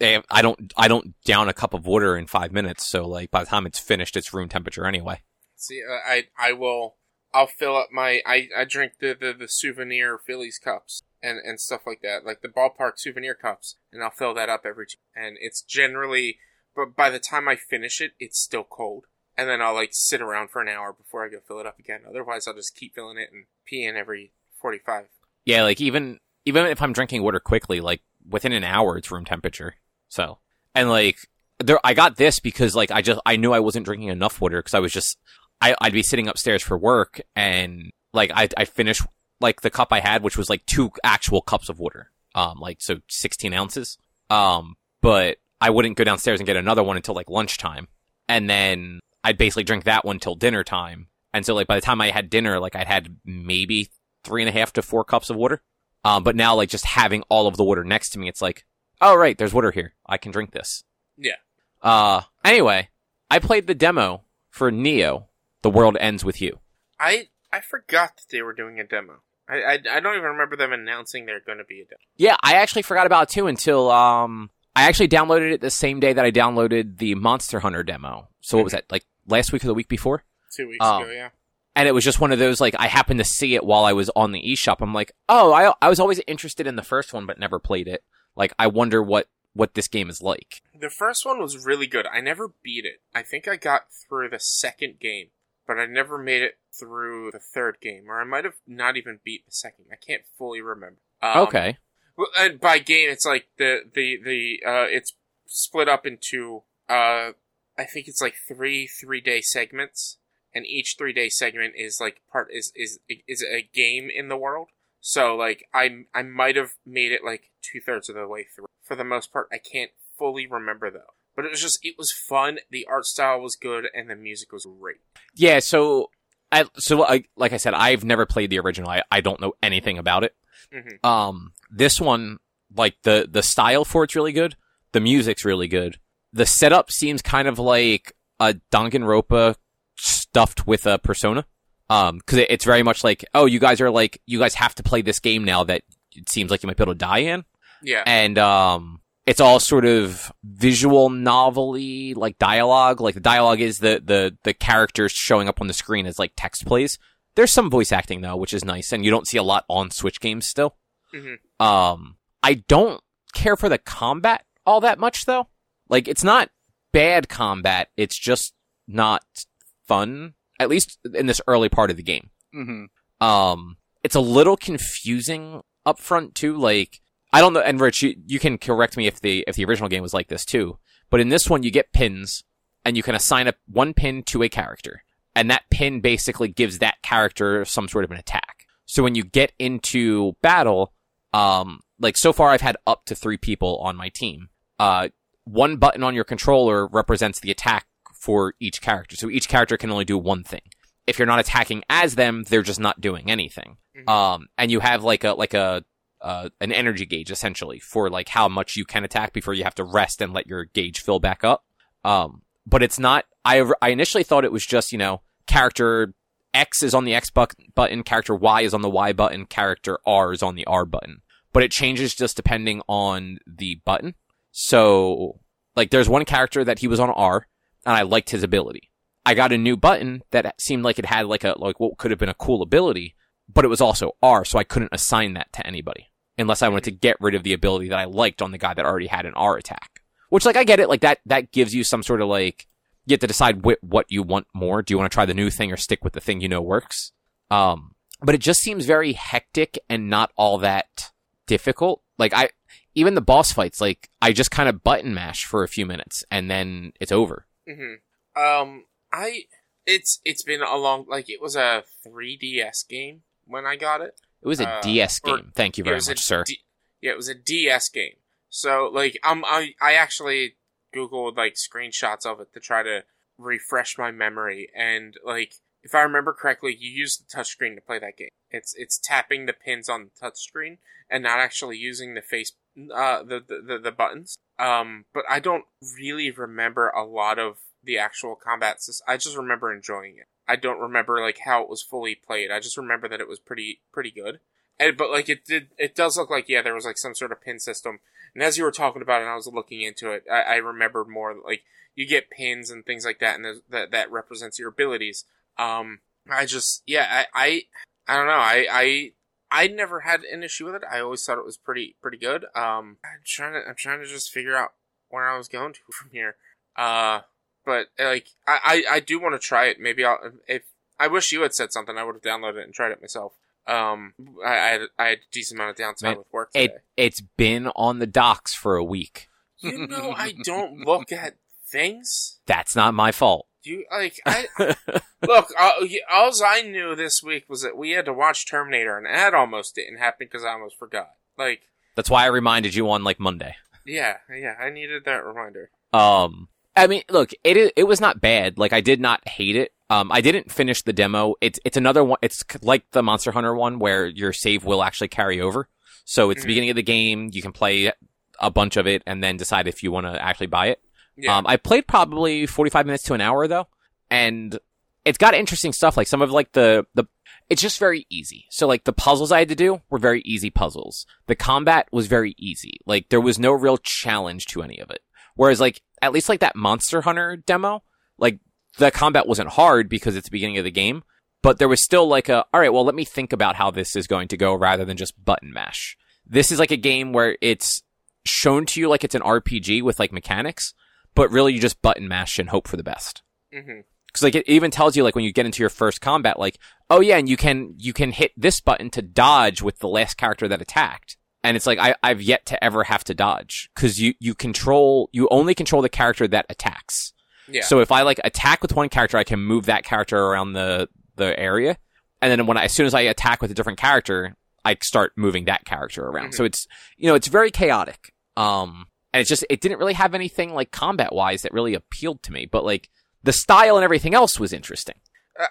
eh, I don't I don't down a cup of water in 5 minutes, so like by the time it's finished it's room temperature anyway. See, uh, I I will. I'll fill up my. I, I drink the, the, the souvenir Phillies cups and, and stuff like that, like the ballpark souvenir cups, and I'll fill that up every. And it's generally, but by the time I finish it, it's still cold, and then I'll like sit around for an hour before I go fill it up again. Otherwise, I'll just keep filling it and pee in every forty five. Yeah, like even even if I'm drinking water quickly, like within an hour it's room temperature. So, and like there I got this because like I just I knew I wasn't drinking enough water because I was just I I'd be sitting upstairs for work and like I I finished like the cup I had which was like two actual cups of water. Um like so 16 ounces. Um but I wouldn't go downstairs and get another one until like lunchtime. And then I'd basically drink that one till dinner time. And so like by the time I had dinner, like I'd had maybe three and a half to four cups of water. Um, but now like just having all of the water next to me, it's like, oh right, there's water here. I can drink this. Yeah. Uh, anyway, I played the demo for Neo, The World Ends with You. I I forgot that they were doing a demo. I I, I don't even remember them announcing they're going to be a demo. Yeah, I actually forgot about it too until um I actually downloaded it the same day that I downloaded the Monster Hunter demo. So what was that? Like last week or the week before? Two weeks Oh. ago, yeah. And it was just one of those like I happened to see it while I was on the eShop. I'm like, "Oh, I I was always interested in the first one but never played it. Like I wonder what what this game is like." The first one was really good. I never beat it. I think I got through the second game, but I never made it through the third game, or I might have not even beat the second. I can't fully remember. Um, okay. Well, and by game, it's like the the the uh, it's split up into uh, I think it's like three three day segments, and each three day segment is like part is is is a game in the world. So like I I might have made it like two thirds of the way through. For the most part, I can't fully remember though. But it was just it was fun. The art style was good, and the music was great. Yeah, so I so like, like I said, I've never played the original. I, I don't know anything about it. hmm Um, this one, like the the style for it's really good. The music's really good. The setup seems kind of like a Danganronpa stuffed with a Persona. Um, because it, it's very much like, oh, you guys are like, you guys have to play this game now that it seems like you might be able to die in, Yeah. and um, it's all sort of visual novelty, like dialogue. Like the dialogue is the the the characters showing up on the screen as like text plays. There's some voice acting though, which is nice, and you don't see a lot on Switch games still. Mhm. Um, I don't care for the combat all that much though. Like it's not bad combat, it's just not fun. At least in this early part of the game. Mm-hmm. Um, it's a little confusing up front too. Like, I don't know, and Rich, you, you can correct me if the, if the original game was like this too. But in this one, you get pins, and you can assign a, one pin to a character. And that pin basically gives that character some sort of an attack. So when you get into battle, um, like so far I've had up to three people on my team. Uh, one button on your controller represents the attack for each character. So each character can only do one thing. If you're not attacking as them, they're just not doing anything. Mhm. Um, and you have like a, like a, uh, an energy gauge essentially for like how much you can attack before you have to rest and let your gauge fill back up. Um, but it's not, I, I initially thought it was just, you know, character X is on the X bu- button, character Y is on the Y button, character R is on the R button. But it changes just depending on the button. So, like, there's one character that he was on R, and I liked his ability. I got a new button that seemed like it had like a, like what could have been a cool ability, but it was also R, so I couldn't assign that to anybody. Unless I wanted to get rid of the ability that I liked on the guy that already had an R attack. Which, like, I get it, like, that, that gives you some sort of like, you have to decide wh- what you want more. Do you want to try the new thing or stick with the thing you know works? Um, but it just seems very hectic and not all that difficult. Like I, even the boss fights, like I just kind of button mash for a few minutes and then it's over. hmm Um, I it's it's been a long like it was a 3DS game when I got it. It was a Uh, DS game. Thank you very much, sir. D- yeah, it was a DS game. So like um I I actually googled like screenshots of it to try to refresh my memory and like if I remember correctly, you use the touchscreen to play that game. It's it's tapping the pins on the touchscreen and not actually using the face uh the the, the, the buttons. Um but I don't really remember a lot of the actual combat system. I just remember enjoying it. I don't remember like how it was fully played. I just remember that it was pretty pretty good. And but like it did, it does look like yeah, there was like some sort of pin system. And as you were talking about it, and I was looking into it, I, I remembered more like you get pins and things like that, and that that represents your abilities. Um, I just yeah, I I, I don't know, I I I never had an issue with it. I always thought it was pretty pretty good. Um, I'm trying to I'm trying to just figure out where I was going to from here. Uh, but like I I, I do want to try it. Maybe I'll if I wish you had said something, I would have downloaded it and tried it myself. Um, I, I had I had a decent amount of downtime Man, with work today. It it's been on the docks for a week. you know, I don't look at things. That's not my fault. You like I look. Uh, all I knew this week was that we had to watch Terminator, and that almost didn't happen because I almost forgot. Like, That's why I reminded you on like Monday. yeah, yeah, I needed that reminder. Um, I mean, look, it it was not bad. Like I did not hate it. Um, I didn't finish the demo. It's it's another one. It's like the Monster Hunter one where your save will actually carry over. So it's the Mhm. beginning of the game. You can play a bunch of it and then decide if you want to actually buy it. Yeah, Um, I played probably 45 minutes to an hour though. and it's got interesting stuff. Like some of like the the it's just very easy. So like the puzzles I had to do were very easy puzzles. The combat was very easy. Like there was no real challenge to any of it. Whereas like at least like that Monster Hunter demo, like the combat wasn't hard because it's the beginning of the game, but there was still like a all right, well let me think about how this is going to go rather than just button mash. This is like a game where it's shown to you like it's an RPG with like mechanics, but really you just button mash and hope for the best. hmm Cause like it even tells you like when you get into your first combat, like, oh yeah, and you can, you can hit this button to dodge with the last character that attacked. And it's like, I, I've yet to ever have to dodge. Cause you, you control, you only control the character that attacks. Yeah. So if I like attack with one character, I can move that character around the, the area. And then when I, as soon as I attack with a different character, I start moving that character around. Mhm. So it's, you know, it's very chaotic. Um, and it's just, it didn't really have anything like combat wise that really appealed to me, but like the style and everything else was interesting.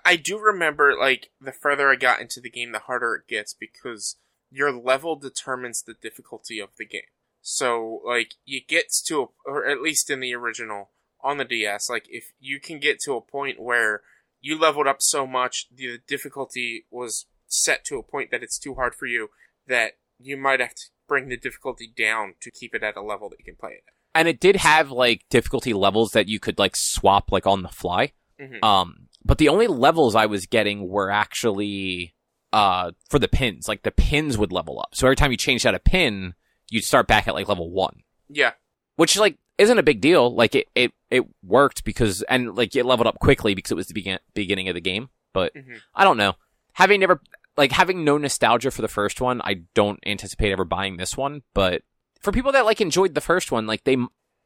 I do remember, like, the further I got into the game, the harder it gets because your level determines the difficulty of the game. So, like, it gets to, a, or at least in the original on the DS, like, if you can get to a point where you leveled up so much, the difficulty was set to a point that it's too hard for you, that you might have to bring the difficulty down to keep it at a level that you can play it at. And it did have like difficulty levels that you could like swap like on the fly. Mhm. Um, but the only levels I was getting were actually, uh, for the pins. Like the pins would level up. So every time you changed out a pin, you'd start back at like level one. Yeah. which like isn't a big deal. Like it, it, it worked because, and like it leveled up quickly because it was the begin- beginning of the game. But Mhm. I don't know. Having never, like having no nostalgia for the first one, I don't anticipate ever buying this one. But for people that like enjoyed the first one, like they,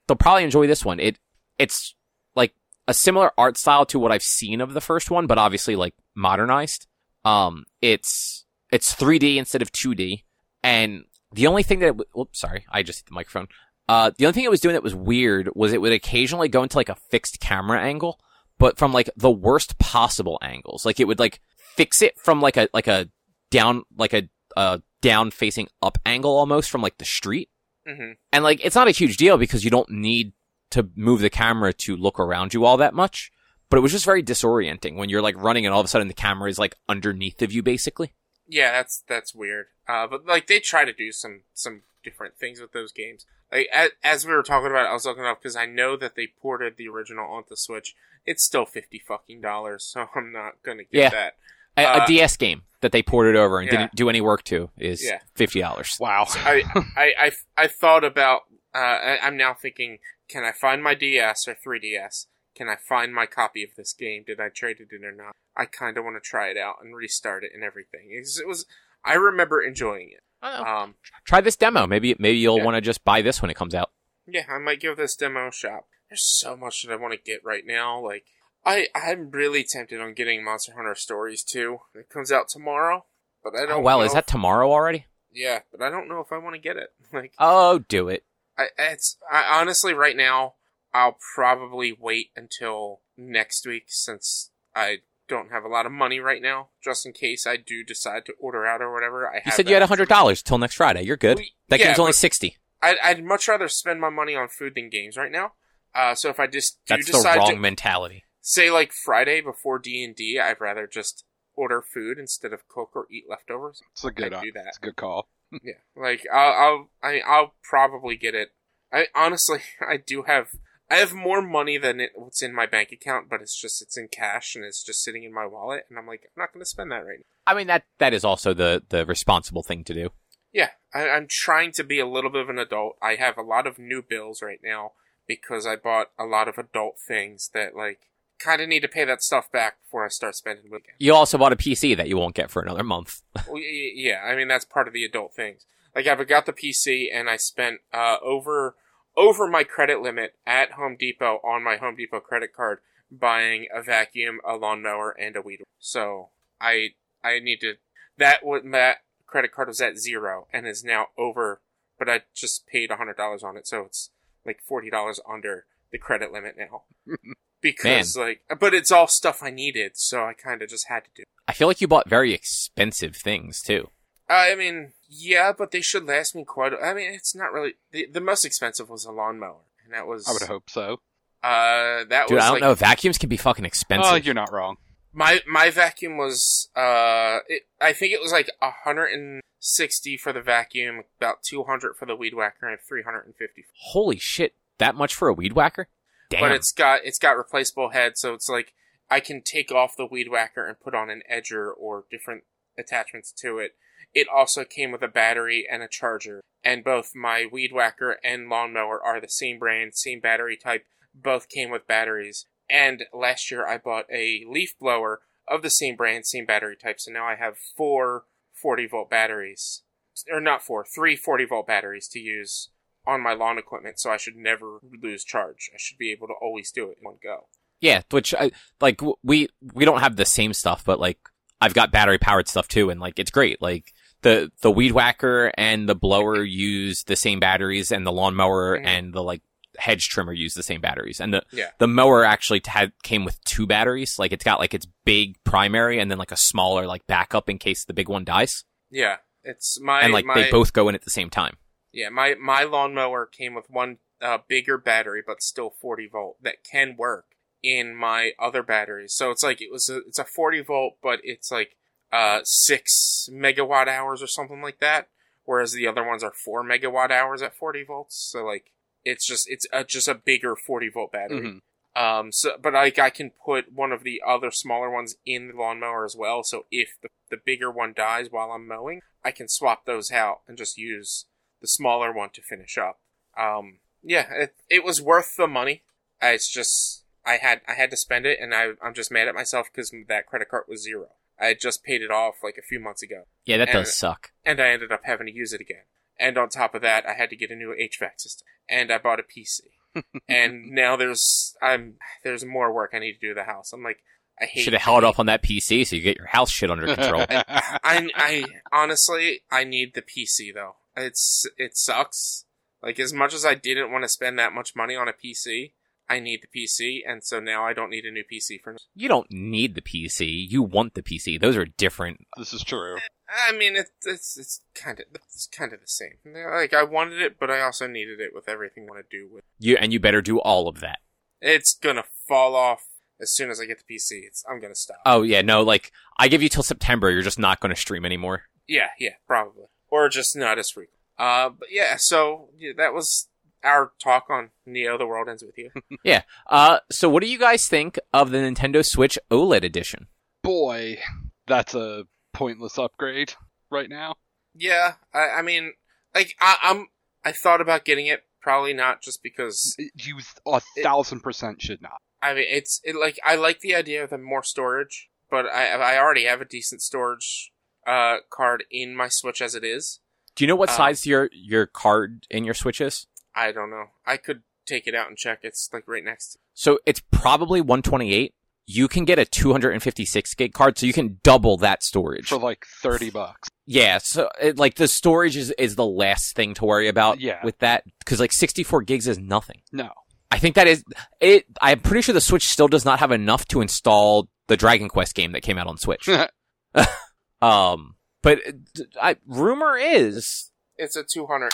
they'll probably enjoy this one. It, it's like a similar art style to what I've seen of the first one, but obviously like modernized. Um, it's, it's 3D instead of 2D. And the only thing that, it, w- oops, sorry, I just hit the microphone. Uh, the only thing it was doing that was weird was it would occasionally go into like a fixed camera angle, but from like the worst possible angles. Like it would like fix it from like a, like a down, like a, uh, down facing up angle almost from like the street. hmm And like, it's not a huge deal because you don't need to move the camera to look around you all that much. But it was just very disorienting when you're like running and all of a sudden the camera is like underneath of you basically. Yeah, that's that's weird. Uh, but like they try to do some some different things with those games. Like as, as we were talking about, it, I was looking up because I know that they ported the original onto Switch. It's still fifty fucking dollars, so I'm not gonna get Yeah. that. A, a Uh, DS game that they ported over and yeah. didn't do any work to is Yeah. $50. Wow. I, I I I thought about. Uh, I, I'm now thinking, can I find my DS or 3DS? Can I find my copy of this game? Did I trade it in or not? I kind of want to try it out and restart it and everything. It was, it was I remember enjoying it. Um, try this demo. Maybe maybe you'll Yeah. want to just buy this when it comes out. Yeah, I might give this demo a shot. There's so much that I want to get right now. Like, I I'm really tempted on getting Monster Hunter Stories too. It comes out tomorrow, but I don't. Oh well, know is that tomorrow already? Yeah, but I don't know if I want to get it. Like, Oh, do it. I it's I honestly right now I'll probably wait until next week since I don't have a lot of money right now, just in case I do decide to order out or whatever. I You said you had a hundred dollars till next Friday. You're good. Well, That yeah, game's only sixty. I'd, I'd much rather spend my money on food than games right now. Uh, so if I just do That's the decide wrong to mentality. say like Friday before D and D, I'd rather just order food instead of cook or eat leftovers. It's a good. I do that. It's a good call. Yeah, like I'll, I'll I I'll probably get it. I honestly I do have I have more money than it, what's in my bank account, but it's just it's in cash and it's just sitting in my wallet, and I'm like I'm not going to spend that right now. I mean that that is also the the responsible thing to do. Yeah, I, I'm trying to be a little bit of an adult. I have a lot of new bills right now because I bought a lot of adult things that like kind of need to pay that stuff back before I start spending it. You also bought a PC that you won't get for another month. Well, yeah, I mean that's part of the adult things. Like I've got the PC and I spent uh, over over my credit limit at Home Depot on my Home Depot credit card buying a vacuum, a lawnmower, and a weed. So I I need to that what that credit card was at zero and is now over, but I just paid a hundred dollars on it, so it's like forty dollars under the credit limit now. Because like, but it's all stuff I needed, so I kind of just had to do. I feel like you bought very expensive things too. I mean, yeah, but they should last me quite. I mean, it's not really the, the most expensive was a lawnmower, and that was I would hope so. Uh, that Dude, was I don't like know. Vacuums can be fucking expensive. Oh, you're not wrong. my my vacuum was uh, it, I think it was like hundred and sixty for the vacuum, about two hundred for the weed whacker, and three hundred and fifty. Holy shit, that much for a weed whacker? Damn. But it's got it's got replaceable head, so it's like I can take off the weed whacker and put on an edger or different attachments to it. It also came with a battery and a charger, and both my weed whacker and lawnmower are the same brand, same battery type. Both came with batteries. And last year I bought a leaf blower of the same brand, same battery type. So now I have four 40 volt batteries, or not four, three 40 volt batteries to use on my lawn equipment. So I should never lose charge. I should be able to always do it in one go. yeah, which I like. We we don't have the same stuff, but like I've got battery powered stuff too, and like it's great. Like the the weed whacker and the blower use the same batteries, and the lawnmower Mhm. and the like hedge trimmer use the same batteries, and the Yeah. the mower actually had came with two batteries. Like it's got like its big primary and then like a smaller like backup in case the big one dies, Yeah. It's my, and like my, they both go in at the same time. Yeah, my my lawnmower came with one uh, bigger battery, but still 40 volt that can work in my other batteries. So it's like it was a it's a 40 volt, but it's like uh six megawatt hours or something like that. Whereas the other ones are four megawatt hours at 40 volts. So like it's just it's a, just a bigger 40 volt battery. Mhm. Um, so, but like I can put one of the other smaller ones in the lawnmower as well. So if the, the bigger one dies while I'm mowing, I can swap those out and just use the smaller one to finish up. Um, yeah, it, it was worth the money. It's just I had I had to spend it, and I I'm just mad at myself because that credit card was zero. I had just paid it off like a few months ago, Yeah, that And- does suck. and I ended up having to use it again. And on top of that, I had to get a new HVAC system, and I bought a PC. and now there's I'm there's more work I need to do to the house. I'm like I hate Should have held off on that PC so you get your house shit under control. I I honestly I need the PC though. It's it sucks. Like as much as I didn't want to spend that much money on a PC, I need the PC, and so now I don't need a new PC for. you don't need the PC. You want the PC. Those are different. this is true. I mean, it, it's it's kind of it's kind of the same. Like I wanted it, but I also needed it with everything I want to do with. You and you better do all of that. It's gonna fall off as soon as I get the PC. It's I'm gonna stop. Oh yeah, no, like I give you till September. You're just not going to stream anymore. Yeah, yeah, probably. Or just not as frequent. Uh, but yeah, so yeah, that was our talk on Neo the World Ends With You. Yeah. Uh, so what do you guys think of the Nintendo Switch OLED edition? Boy, that's a pointless upgrade right now. yeah, I, I mean, like, I, I'm, I thought about getting it, probably not just because, You a thousand percent should not. I mean, it's, it, like, I like the idea of the more storage, but I, I already have a decent storage, uh, card in my Switch as it is. Do you know what Uh, size your your card in your Switch is? I don't know. I could take it out and check. It's, like, right next So it's probably 128. You can get a 256 gig card, so you can double that storage. For like thirty bucks. Yeah, so it, like the storage is is the last thing to worry about Yeah. with that because like 64 gigs is nothing. No. I think that is it. I'm pretty sure the Switch still does not have enough to install the Dragon Quest game that came out on Switch. um, but uh, I, rumor is It's a 200.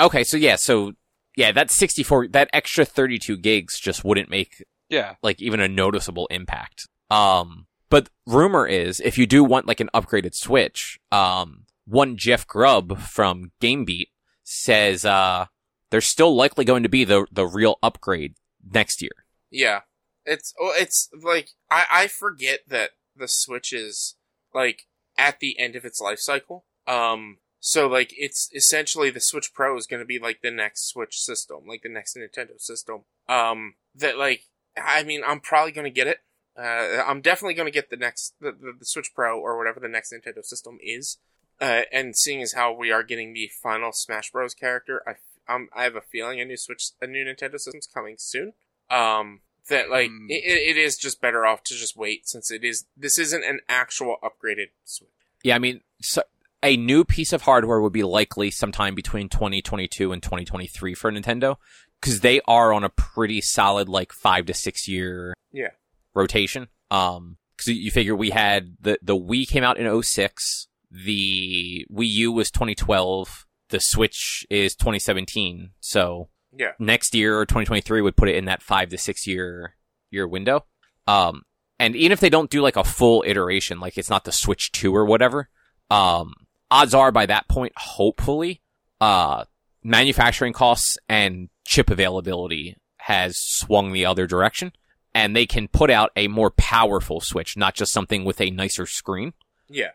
okay. So yeah, so yeah, that 64, that extra 32 gigs just wouldn't make Yeah. like even a noticeable impact. Um, but rumor is if you do want like an upgraded Switch, um, one Jeff Grubb from GamesBeat says, uh, there's still likely going to be the, the real upgrade next year. Yeah. It's well, it's like I I forget that the Switch is like at the end of its life cycle. Um so like it's essentially the Switch Pro is going to be like the next Switch system, like the next Nintendo system. Um that like I mean I'm probably going to get it. Uh I'm definitely going to get the next the, the, the Switch Pro or whatever the next Nintendo system is. Uh and seeing as how we are getting the final Smash Bros character, I um, I have a feeling a new Switch a new Nintendo system's coming soon. Um that like Hmm. it, it is just better off to just wait since it is this isn't an actual upgraded Switch. Yeah, I mean, so a new piece of hardware would be likely sometime between 2022 and 2023 for Nintendo because they are on a pretty solid like five to six year Yeah. rotation. Um, because you figure we had the the Wii came out in 06, the Wii U was 2012, the Switch is 2017, so Yeah. next year or 2023 would put it in that five to six year year window. Um, and even if they don't do like a full iteration, like it's not the Switch 2 or whatever, um, odds are by that point, hopefully, uh, manufacturing costs and chip availability has swung the other direction and they can put out a more powerful Switch, not just something with a nicer screen Yeah.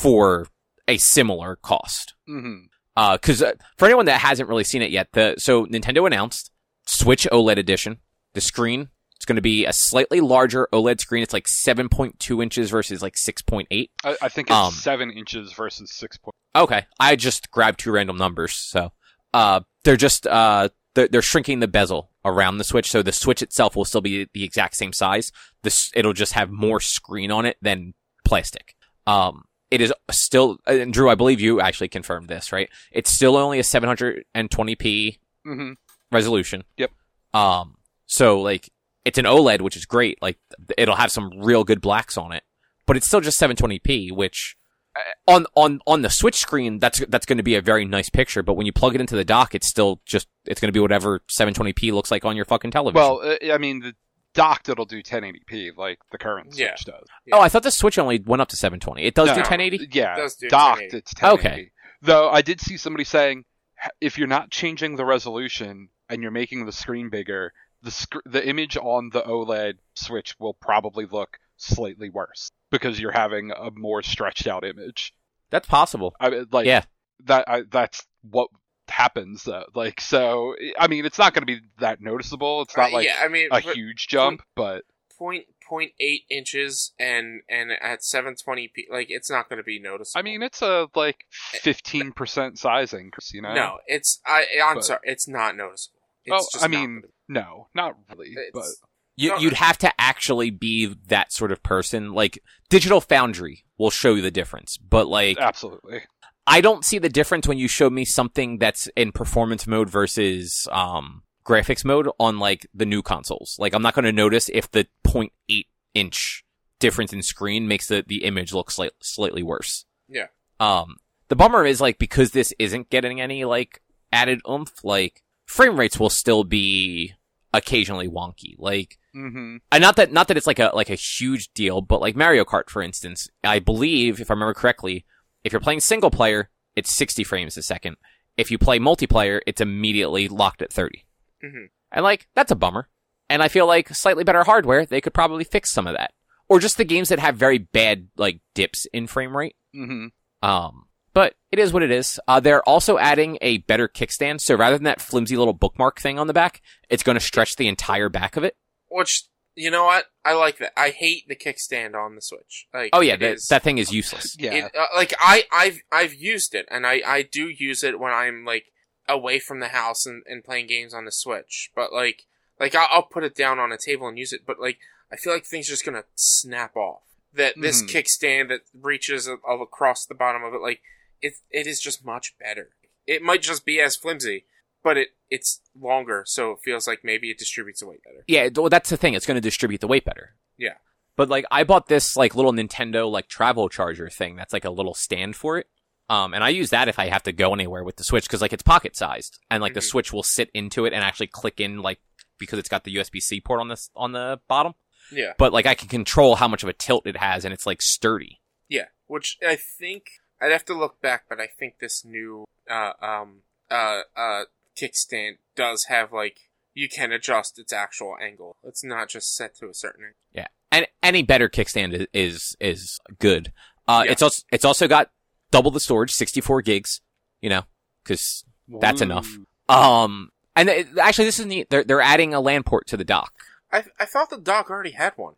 for a similar cost. hmm Uh, cause uh, for anyone that hasn't really seen it yet, the, so Nintendo announced Switch OLED edition. The screen, it's going to be a slightly larger OLED screen. It's like 7.2 inches versus like 6.8. I, I think it's Um, seven inches versus six point. Okay. I just grabbed two random numbers. So, uh, they're just, uh, they're, they're shrinking the bezel around the Switch. So the Switch itself will still be the exact same size. This, it'll just have more screen on it than plastic. Um, it is still, and Drew, I believe you actually confirmed this, right? It's still only a 720p hmm resolution. Yep. Um, so like, it's an OLED, which is great. Like, it'll have some real good blacks on it, but it's still just 720p, which on, on, on the Switch screen, that's, that's going to be a very nice picture, but when you plug it into the dock, it's still just, it's going to be whatever 720p looks like on your fucking television. Well, uh, I mean, the dock that'll do 1080p like the current Yeah. Switch does. oh, I thought the Switch only went up to 720. It does No. do 1080? Yeah, It does do docked 1080. it's 1080. Okay. Though I did see somebody saying if you're not changing the resolution and you're making the screen bigger, the sc- the image on the OLED Switch will probably look slightly worse because you're having a more stretched out image. That's possible. I mean, like Yeah. that. I, that's what happens. Though. Like so, I mean, it's not going to be that noticeable. It's not Uh, like yeah, I mean, a huge jump, but point point eight inches and and at 720p, like it's not going to be noticeable. I mean, it's a like 15% size increase. You know? no, it's I. I'm But- sorry, it's not noticeable. It's Oh, just I mean, gonna no, not really. be. But You, No, you'd have to actually be that sort of person. Like, Digital Foundry will show you the difference, but like, absolutely. I don't see the difference when you show me something that's in performance mode versus um graphics mode on like the new consoles. Like I'm not going to notice if the 0.8 inch difference in screen makes the the image look slight, slightly worse. Yeah. Um the bummer is like because this isn't getting any like added oomph like frame rates will still be occasionally wonky. Like hmm uh, not that not that it's like a like a huge deal, but like Mario Kart, for instance, I believe if I remember correctly, if you're playing single player, it's 60 frames a second. If you play multiplayer, it's immediately locked at 30. Mhm. And like that's a bummer. And I feel like slightly better hardware, they could probably fix some of that, or just the games that have very bad like dips in frame rate. hmm Um, but it is what it is. Uh, they're also adding a better kickstand, so rather than that flimsy little bookmark thing on the back, it's going to stretch the entire back of it. Which you know what? I like that. I hate the kickstand on the Switch. Like, Oh yeah, it that, is- that thing is useless. Yeah. It, uh, like I, I've, I've used it, and I, I do use it when I'm like away from the house and, and playing games on the Switch. But like, like I'll, I'll put it down on a table and use it. But like, I feel like things are just gonna snap off. That this Mhm. kickstand that reaches of, of across the bottom of it, like it, it is just much better. It might just be as flimsy, but it, it's longer, so it feels like maybe it distributes the weight better. Yeah, well, that's the thing. It's going to distribute the weight better. Yeah. But like, I bought this like little Nintendo like travel charger thing. That's like a little stand for it. Um, and I use that if I have to go anywhere with the Switch because like it's pocket sized and like the Mhm. Switch will sit into it and actually click in like because it's got the USB C port on this on the bottom. Yeah. But like I can control how much of a tilt it has and it's like sturdy. Yeah, which I think I'd have to look back, but I think this new uh, um uh uh kickstand does have like you can adjust its actual angle. It's not just set to a certain angle. Yeah. And any better kickstand is is, is good. Uh, Yeah. it's also it's also got double the storage, 64 gigs. You know, because That's Ooh. enough. Um, and it, actually, this is neat. They're they're adding a LAN port to the dock. I I thought the dock already had one.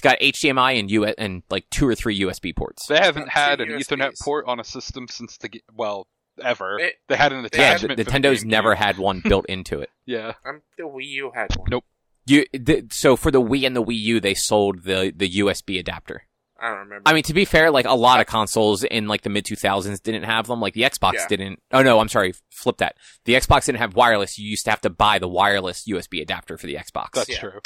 It's got HDMI and U and like two or three USB ports. They haven't had an USBs. Ethernet port on a system since the ge- well ever. It- they had an Yeah, Yeah, attachment. the, for the Nintendo's never had one built into it. Yeah. Um, the Wii U had one. Nope. You the, so for the Wii and the Wii U, they sold the the USB adapter. I don't remember. I mean, to be fair, like a lot of consoles in like the mid 2000s didn't have them. Like the Xbox Yeah. didn't. Oh no, I'm sorry, flip that. The Xbox didn't have wireless. You used to have to buy the wireless USB adapter for the Xbox. That's Yeah. true.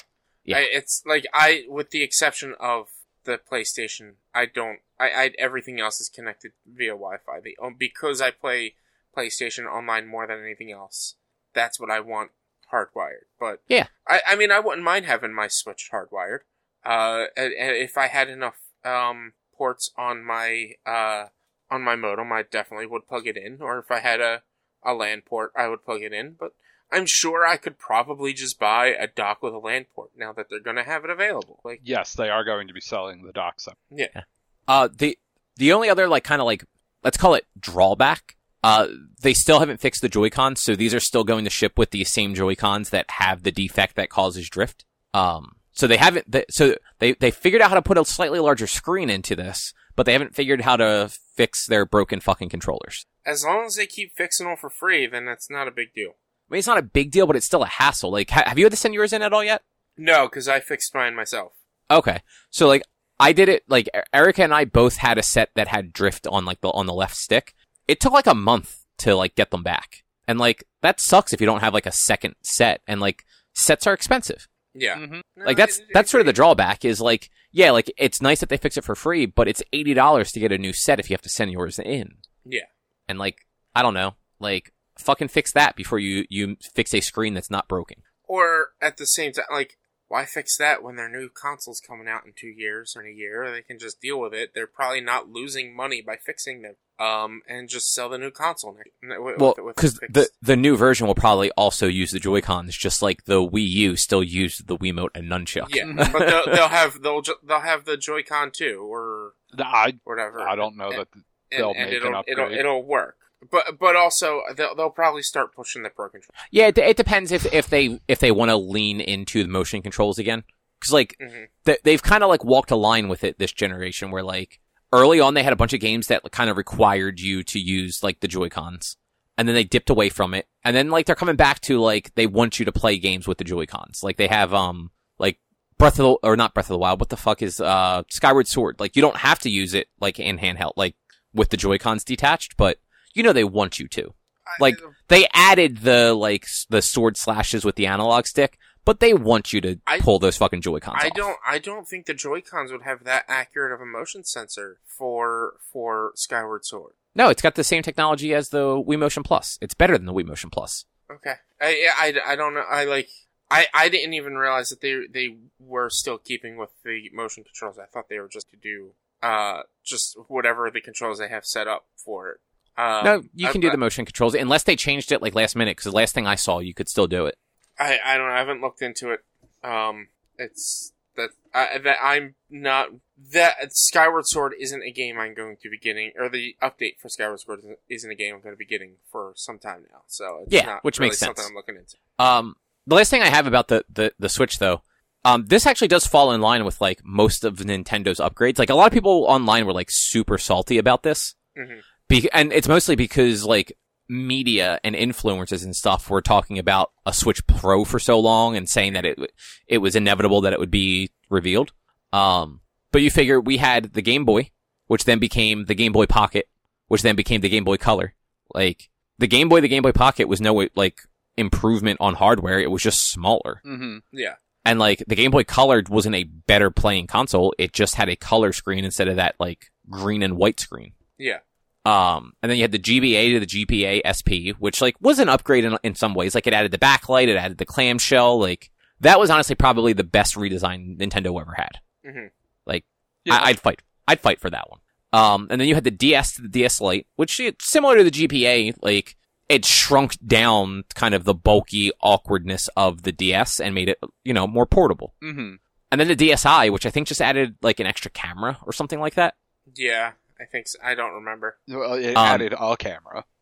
Yeah. I, it's like I, with the exception of the PlayStation, I don't. I, I everything else is connected via Wi-Fi. The um, because I play PlayStation online more than anything else. that's what I want hardwired. But Yeah. I, I mean, I wouldn't mind having my Switch hardwired. Uh, and, and if I had enough um ports on my uh on my modem, I definitely would plug it in. Or if I had a a LAN port, I would plug it in. But I'm sure I could probably just buy a dock with a LAN port now that they're going to have it available. Like, Yes, they are going to be selling the dock Yeah. Uh, the the only other like kind of like let's call it drawback. Uh, they still haven't fixed the Joy-Cons, so these are still going to ship with these same Joy-Cons that have the defect that causes drift. Um, so they haven't. They, so they they figured out how to put a slightly larger screen into this, but they haven't figured how to fix their broken fucking controllers. as long as they keep fixing them for free, then that's not a big deal. I mean, it's not a big deal, but it's still a hassle. Like, ha- have you had to send yours in at all yet? No, because I fixed mine myself. Okay. So like I did it like E- Erica and I both had a set that had drift on like the on the left stick. It took like a month to like get them back. And like that sucks if you don't have like a second set and like sets are expensive. Yeah. Mm-hmm. No, Like that's it- it- that's sort of the drawback is like yeah, like it's nice that they fix it for free, but it's $80 to get a new set if you have to send yours in. Yeah. And like I don't know, like fucking fix that before you you fix a screen that's not broken. Or at the same time, like, why fix that when their new console's coming out in two years or in a year? They can just deal with it. They're probably not losing money by fixing them. Um, and just sell the new console next. with- Well, with- with because the the new version will probably also use the Joy Cons, just like the Wii U still used the Wiimote and nunchuck. yeah, but they'll, they'll have they'll ju- they'll have the Joy-Con too, or I whatever. I don't know that they'll and make it'll, an it'll upgrade. it'll work. But but also they'll they'll probably start pushing the Pro controller. Yeah, it, it depends if if they if they want to lean into the motion controls again, because like Mhm. th- they've kind of like walked a line with it this generation, where like early on they had a bunch of games that kind of required you to use like the Joy Cons, and then they dipped away from it, and then like they're coming back to like they want you to play games with the Joy Cons, like they have um like Breath of the or not Breath of the Wild, what the fuck is uh Skyward Sword? Like you don't have to use it like in handheld, like with the Joy Cons detached, but you know they want you to. Like- They added the like the sword slashes with the analog stick, but they want you to I- pull those fucking Joy Cons. I don't I don't think the Joy Cons would have that accurate of a motion sensor for for Skyward Sword. No, it's got the same technology as the Wii Motion Plus. It's better than the Wii Motion Plus. Okay. I I, I don't know. I like I, I didn't even realize that they they were still keeping with the motion controls. I thought they were just to do uh just whatever the controls they have set up for it. Um, no, you can I, do the motion controls unless they changed it like last minute. Because the last thing I saw, you could still do it. I I don't know. I haven't looked into it. Um, it's that I, that I'm not that Skyward Sword isn't a game I'm going to be getting, or the update for Skyward Sword isn't, isn't a game I'm going to be getting for some time now. So it's Yeah, not which really makes something sense. I'm looking into. Um, the last thing I have about the, the, the Switch though, um, this actually does fall in line with like most of Nintendo's upgrades. Like a lot of people online were like super salty about this. Mhm. Be- and it's mostly because like media and influencers and stuff were talking about a Switch Pro for so long and saying that it it was inevitable that it would be revealed. Um, but you figure we had the Game Boy, which then became the Game Boy Pocket, which then became the Game Boy Color. Like the Game Boy, the Game Boy Pocket was no like improvement on hardware; it was just smaller. hmm Yeah. And like the Game Boy Color wasn't a better playing console; it just had a color screen instead of that like green and white screen. Yeah. Um, and then you had the GBA to the GBA SP, which like was an upgrade in, in some ways. Like it added the backlight, it added the clamshell. Like that was honestly probably the best redesign Nintendo ever had. Mhm. Like Yeah. I, I'd fight, I'd fight for that one. Um, and then you had the DS to the DS Lite, which similar to the GBA. Like it shrunk down kind of the bulky awkwardness of the DS and made it, you know, more portable. hmm And then the DSi, which I think just added like an extra camera or something like that. Yeah. I think so. I don't remember. Well, it Um, added a camera.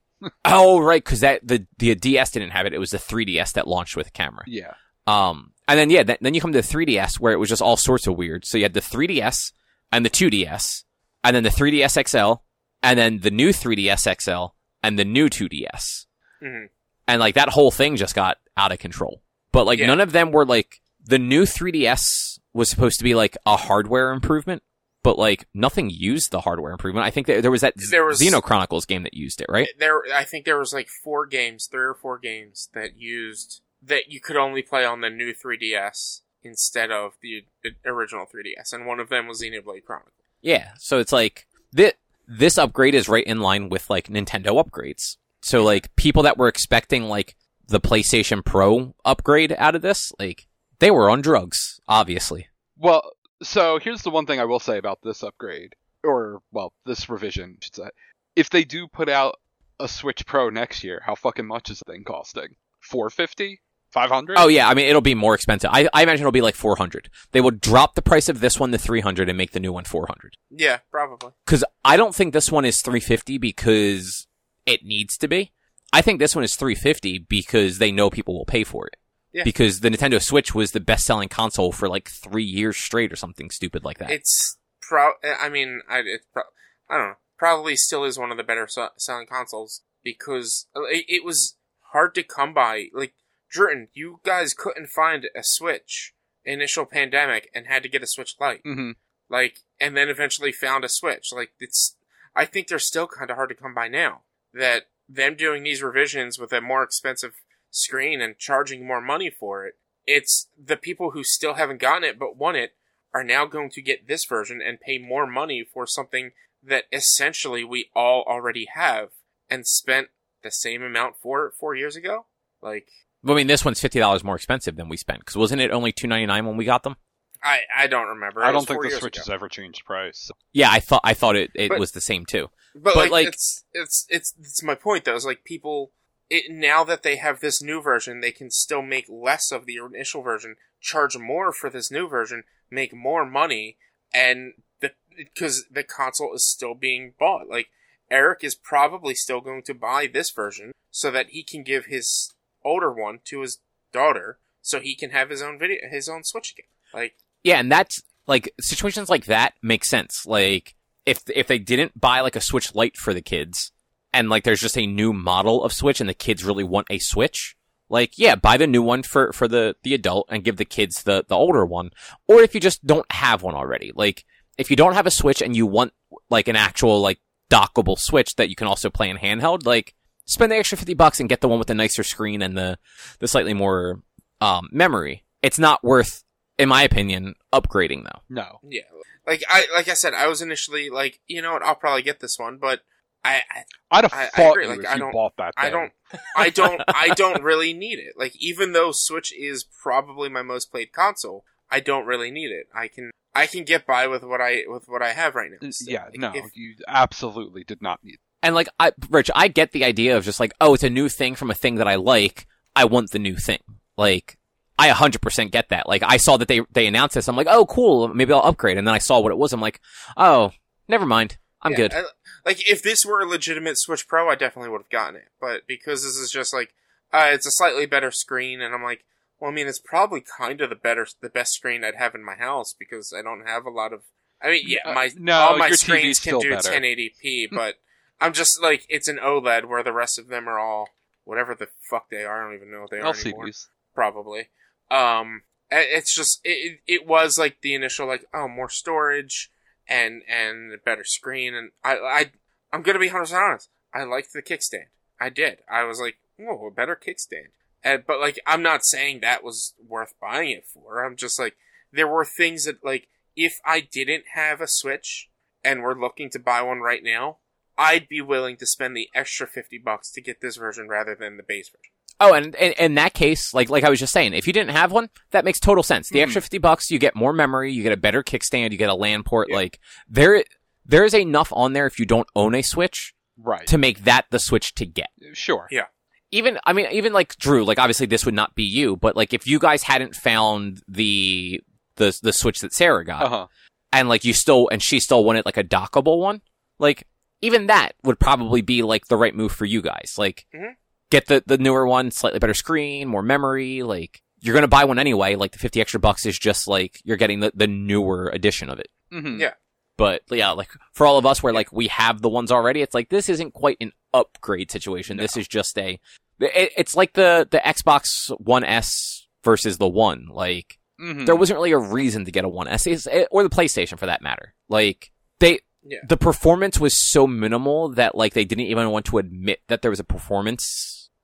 Oh, right, because that the the DS didn't have it. It was the 3DS that launched with a camera. Yeah. Um, and then yeah, th- then you come to the 3DS where it was just all sorts of weird. So you had the 3DS and the 2DS, and then the 3DS XL, and then the new 3DS XL, and the new 2DS, hmm and like that whole thing just got out of control. But like Yeah. none of them were like the new 3DS was supposed to be like a hardware improvement. But like nothing used the hardware improvement. I think that there was that There was- Xeno Chronicles game that used it, right? There, I think there was like four games, three or four games that used that you could only play on the new 3DS instead of the original 3DS, and one of them was Xenoblade Chronicles. Yeah, so it's like this this upgrade is right in line with like Nintendo upgrades. So like people that were expecting like the PlayStation Pro upgrade out of this, like they were on drugs, obviously. Well, so here's the one thing I will say about this upgrade, or well, this revision. I should say. If they do put out a Switch Pro next year, how fucking much is the thing costing? 450 500 Oh yeah, I mean it'll be more expensive. I, I imagine it'll be like 400. They will drop the price of this one to 300 and make the new one 400. Yeah, probably. Cuz I don't think this one is 350 because it needs to be. I think this one is 350 because they know people will pay for it. Yeah. Because the Nintendo Switch was the best-selling console for like 3 years straight or something stupid like that. It's pro. I mean, I it's pro- I don't know. Probably still is one of the better so- selling consoles because it, it was hard to come by. Like Jordan, you guys couldn't find a Switch initial pandemic and had to get a Switch Lite. hmm Like, and then eventually found a Switch. Like, it's. I think they're still kind of hard to come by now. That them doing these revisions with a more expensive screen and charging more money for it, it's the people who still haven't gotten it but want it are now going to get this version and pay more money for something that essentially we all already have and spent the same amount for it four years ago. Like, I mean this one's $50 more expensive than we spent cuz wasn't it only 299 when we got them? I I don't remember. It I don't think four the Switch ago. has ever changed price. Yeah, I thought I thought it it But- was the same too. But, But, like, like- it's it's it's it's my point though. Is like people it, now that they have this new version, they can still make less of the initial version, charge more for this new version, make more money, and the because the console is still being bought. Like Eric is probably still going to buy this version so that he can give his older one to his daughter, so he can have his own video, his own Switch again. Like Yeah, and that's like situations like that make sense. Like if if they didn't buy like a Switch Lite for the kids, and like there's just a new model of Switch, and the kids really want a Switch, like yeah, buy the new one for for the the adult and give the kids the the older one. Or if you just don't have one already, like if you don't have a Switch and you want like an actual like dockable Switch that you can also play in handheld, like spend the extra fifty bucks and get the one with the nicer screen and the the slightly more um memory. It's not worth in my opinion, upgrading though. No. Yeah, like I like I said, I was initially like, you know what, I'll probably get this one, but I I, I'd have I- I fought agree, you like, if I you don't- bought that. I don't I don't I don't really need it. Like even though Switch is probably my most played console, I don't really need it. I can I can get by with what I with what I have right now. Still. Yeah, Like, no, if- you absolutely did not need. And like, I, Rich, I get the idea of just like, oh, it's a new thing from a thing that I like. I want the new thing. Like, I 100% get that. Like, I saw that they, they announced this. I'm like, oh, cool. Maybe I'll upgrade. And then I saw what it was. I'm like, oh, never mind. I'm yeah, good. I- like if this were a legitimate Switch Pro, I definitely would have gotten it. But because this is just like uh, it's a slightly better screen, and I'm like, well, I mean, it's probably kind of the better, the best screen I'd have in my house because I don't have a lot of. I mean, yeah, Uh, my no, all my screens can do better. 1080p, but I'm just like it's an OLED where the rest of them are all whatever the fuck they are. I don't even know what they are anymore. LCDs. Probably. Um, it's just it. It was like the initial like oh more storage and and a better screen and I I I'm gonna be hundred honest. I liked the kickstand. I did. I was like, oh, a better kickstand. And, but like, I'm not saying that was worth buying it for. I'm just like, there were things that like, if I didn't have a Switch and were looking to buy one right now, I'd be willing to spend the extra fifty bucks to get this version rather than the base version. Oh, and in, in that case, like like I was just saying, if you didn't have one, that makes total sense. The Mhm. extra fifty bucks, you get more memory, you get a better kickstand, you get a LAN port. Yeah. Like there, there is enough on there if you don't own a Switch Right. to make that the Switch to get. Sure. Yeah. Even I mean even like Drew, like obviously this would not be you, but like if you guys hadn't found the the the Switch that Sarah got, Uh huh. and like you still and she still wanted like a dockable one, like even that would probably be like the right move for you guys. Like Mhm. Get the the newer one, slightly better screen, more memory. Like you're gonna buy one anyway. Like the fifty extra bucks is just like you're getting the the newer edition of it. hmm Yeah. But yeah, like for all of us where like we have the ones already, it's like this isn't quite an upgrade situation. This is just a. It, it's like the the Xbox One S versus the One. Like hmm there wasn't really a reason to get a One S or the PlayStation for that matter. Like they Yeah. the performance was so minimal that like they didn't even want to admit that there was a performance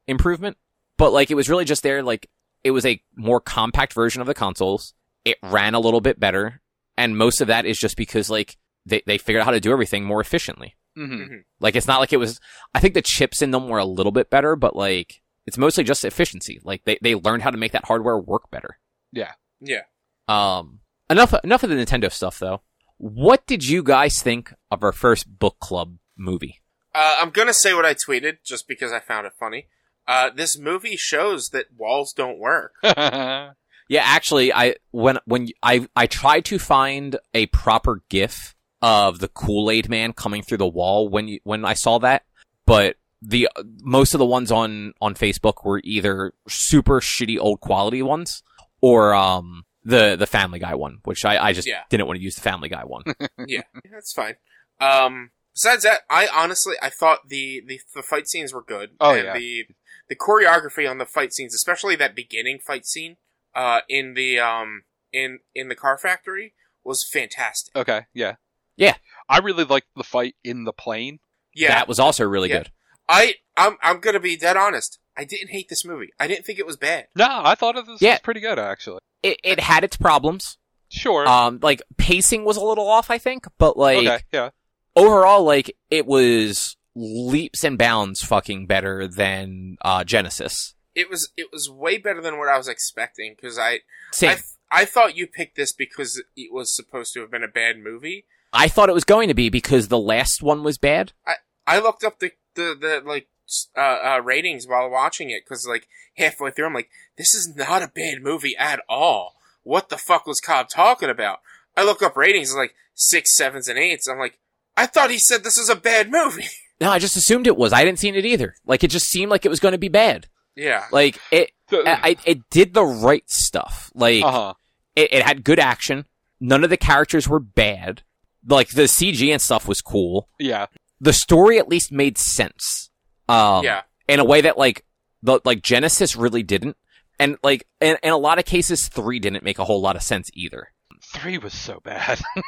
improvement. But like it was really just there. Like it was a more compact version of the consoles. It ran a little bit better, and most of that is just because like they they figured out how to do everything more efficiently. hmm Like it's not like it was. I think the chips in them were a little bit better, but like it's mostly just efficiency. Like they they learned how to make that hardware work better. Yeah. Yeah. Um, enough enough of the Nintendo stuff though. What did you guys think of our first book club movie? Uh, I'm gonna say what I tweeted just because I found it funny. Uh, this movie shows that walls don't work. Yeah, actually, I when when I I tried to find a proper GIF of the Kool Aid Man coming through the wall when you, when I saw that, but the most of the ones on on Facebook were either super shitty old quality ones or um the the Family Guy one, which I I just Yeah. didn't want to use the Family Guy one. yeah, that's fine. Um, besides that, I honestly I thought the the, the fight scenes were good. Oh, yeah. the the choreography on the fight scenes, especially that beginning fight scene, uh, in the um in in the car factory was fantastic. okay, yeah. Yeah. I really liked the fight in the plane. Yeah, that was also really Yeah. good. I I'm I'm gonna be dead honest. I didn't hate this movie. I didn't think it was bad. No, I thought it was, Yeah. was pretty good actually. It it had its problems. Sure. Um, like pacing was a little off, I think, but like okay, yeah. overall, like it was leaps and bounds fucking better than uh Genisys. It was it was way better than what I was expecting because I Same. I th- I thought you picked this because it was supposed to have been a bad movie. I thought it was going to be because the last one was bad. I I looked up the the, the like uh, uh, ratings while watching it because like halfway through I'm like, this is not a bad movie at all. What the fuck was Cobb talking about? I look up ratings like six, sevens, and eights. I'm like, I thought he said this was a bad movie. No, I just assumed it was. I didn't see it either. Like it just seemed like it was going to be bad. yeah, Like it, I, it did the right stuff. Like uh-huh. it, it had good action. None of the characters were bad. Like the CG and stuff was cool. Yeah. The story at least made sense. Um, yeah, in a way that like the like Genisys really didn't, and like in, in a lot of cases, three didn't make a whole lot of sense either. Three was so bad.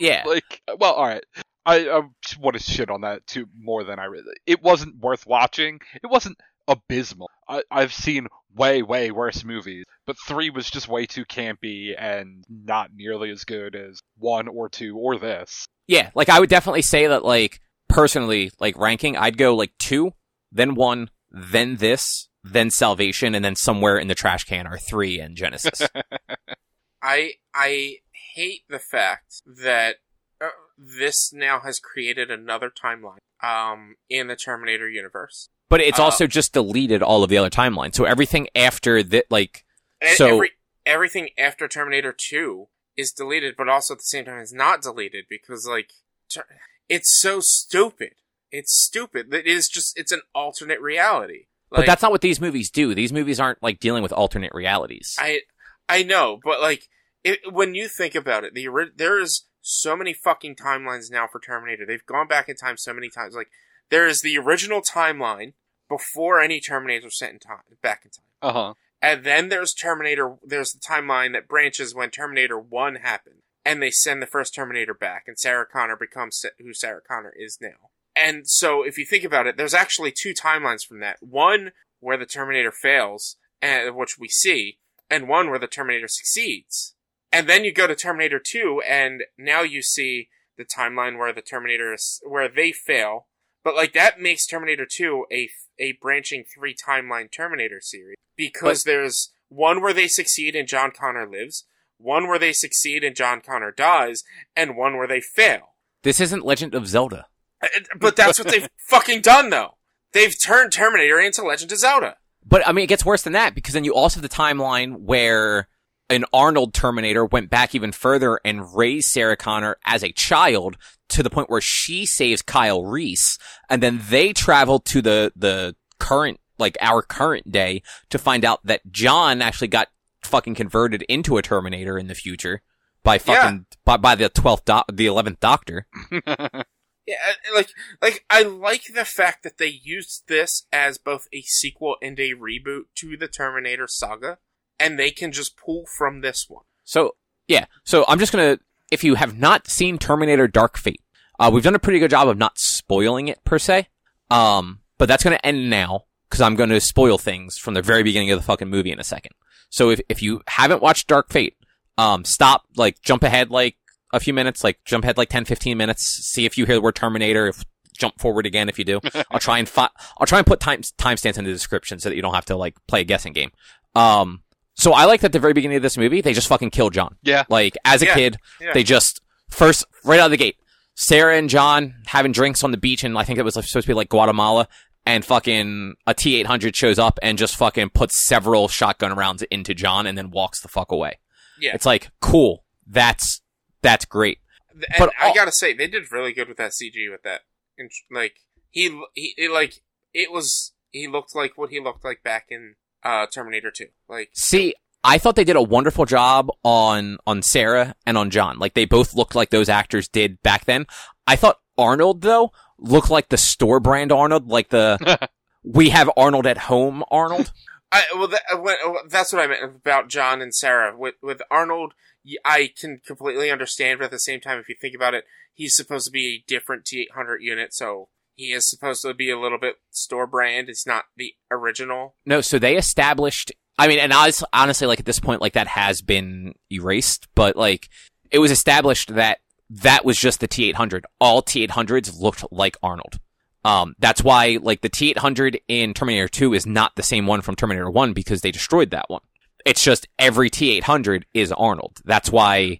Yeah, like, well, all right. I, I just want to shit on that too more than I really. It wasn't worth watching. It wasn't abysmal. I, I've seen way, way worse movies, but three was just way too campy and not nearly as good as one or two or this. yeah. Like I would definitely say that like personally, like ranking, I'd go like two, then one, then this, then Salvation, and then somewhere in the trash can are three and Genisys. I I hate the fact that this now has created another timeline um in the Terminator universe. but it's Uh, also just deleted all of the other timelines. So everything after that, like So- every, everything after Terminator 2 is deleted, but also at the same time is not deleted because, like, ter- it's so stupid. It's stupid. It is just, it's an alternate reality. but that's not what these movies do. These movies aren't like dealing with alternate realities. I, I know, but like, it, when you think about it, the there is so many fucking timelines now for Terminator. They've gone back in time so many times. Like, there is the original timeline before any Terminators were sent in time, back in time. Uh huh. And then there's Terminator. There's the timeline that branches when Terminator One happened, and they send the first Terminator back, and Sarah Connor becomes who Sarah Connor is now. And so, if you think about it, there's actually two timelines from that. One where the Terminator fails, and which we see, and one where the Terminator succeeds. And then you go to Terminator Two, and now you see the timeline where the Terminator is where they fail. But like that makes Terminator 2 a a branching three timeline Terminator series because there's one where they succeed and John Connor lives, one where they succeed and John Connor dies, and one where they fail. this isn't Legend of Zelda. Uh, But that's what they've fucking done though. They've turned Terminator into Legend of Zelda. But I mean, it gets worse than that because then you also have the timeline where an Arnold Terminator went back even further and raised Sarah Connor as a child to the point where she saves Kyle Reese, and then they travel to the the current like our current day to find out that John actually got fucking converted into a Terminator in the future by fucking by, by the twelfth do- the eleventh Doctor. Yeah, uh, like like I like the fact that they used this as both a sequel and a reboot to the Terminator saga, and they can just pull from this one. So yeah, so I'm just gonna if you have not seen Terminator Dark Fate, uh, we've done a pretty good job of not spoiling it per se. Um, but that's gonna end now because I'm gonna spoil things from the very beginning of the fucking movie in a second. So if if you haven't watched Dark Fate, um, stop, like jump ahead like a few minutes, like jump ahead like 10, 15 minutes, see if you hear the word Terminator, if jump forward again if you do. I'll try and fi- I'll try and put time timestamps in the description so that you don't have to like play a guessing game. Um, so I like that at the very beginning of this movie, they just fucking kill John. Yeah. Like as a Yeah. kid, Yeah. they just first right out of the gate, Sarah and John having drinks on the beach, and I think it was supposed to be like Guatemala. And fucking a T800 shows up and just fucking puts several shotgun rounds into John and then walks the fuck away. Yeah. It's like, cool. That's, that's great. And But I all- gotta say, they did really good with that CG with that. Like he, he, it, like it was. He looked like what he looked like back in uh, Terminator Two. Like See, I thought they did a wonderful job on on Sarah and on John. Like they both looked like those actors did back then. I thought Arnold though looked like the store brand Arnold, like the we have Arnold at home Arnold. I well, that, uh, when, uh, that's what I meant about John and Sarah. With with Arnold, I can completely understand, but at the same time, if you think about it, he's supposed to be a different T eight hundred unit, so he is supposed to be a little bit store brand. It's not the original. No, so they established. I mean, and I honestly like at this point, like that has been erased, but like it was established that that was just the T800. All T800s looked like Arnold. Um, that's why like the T800 in Terminator 2 is not the same one from Terminator 1 because they destroyed that one. It's just every T800 is Arnold. That's why,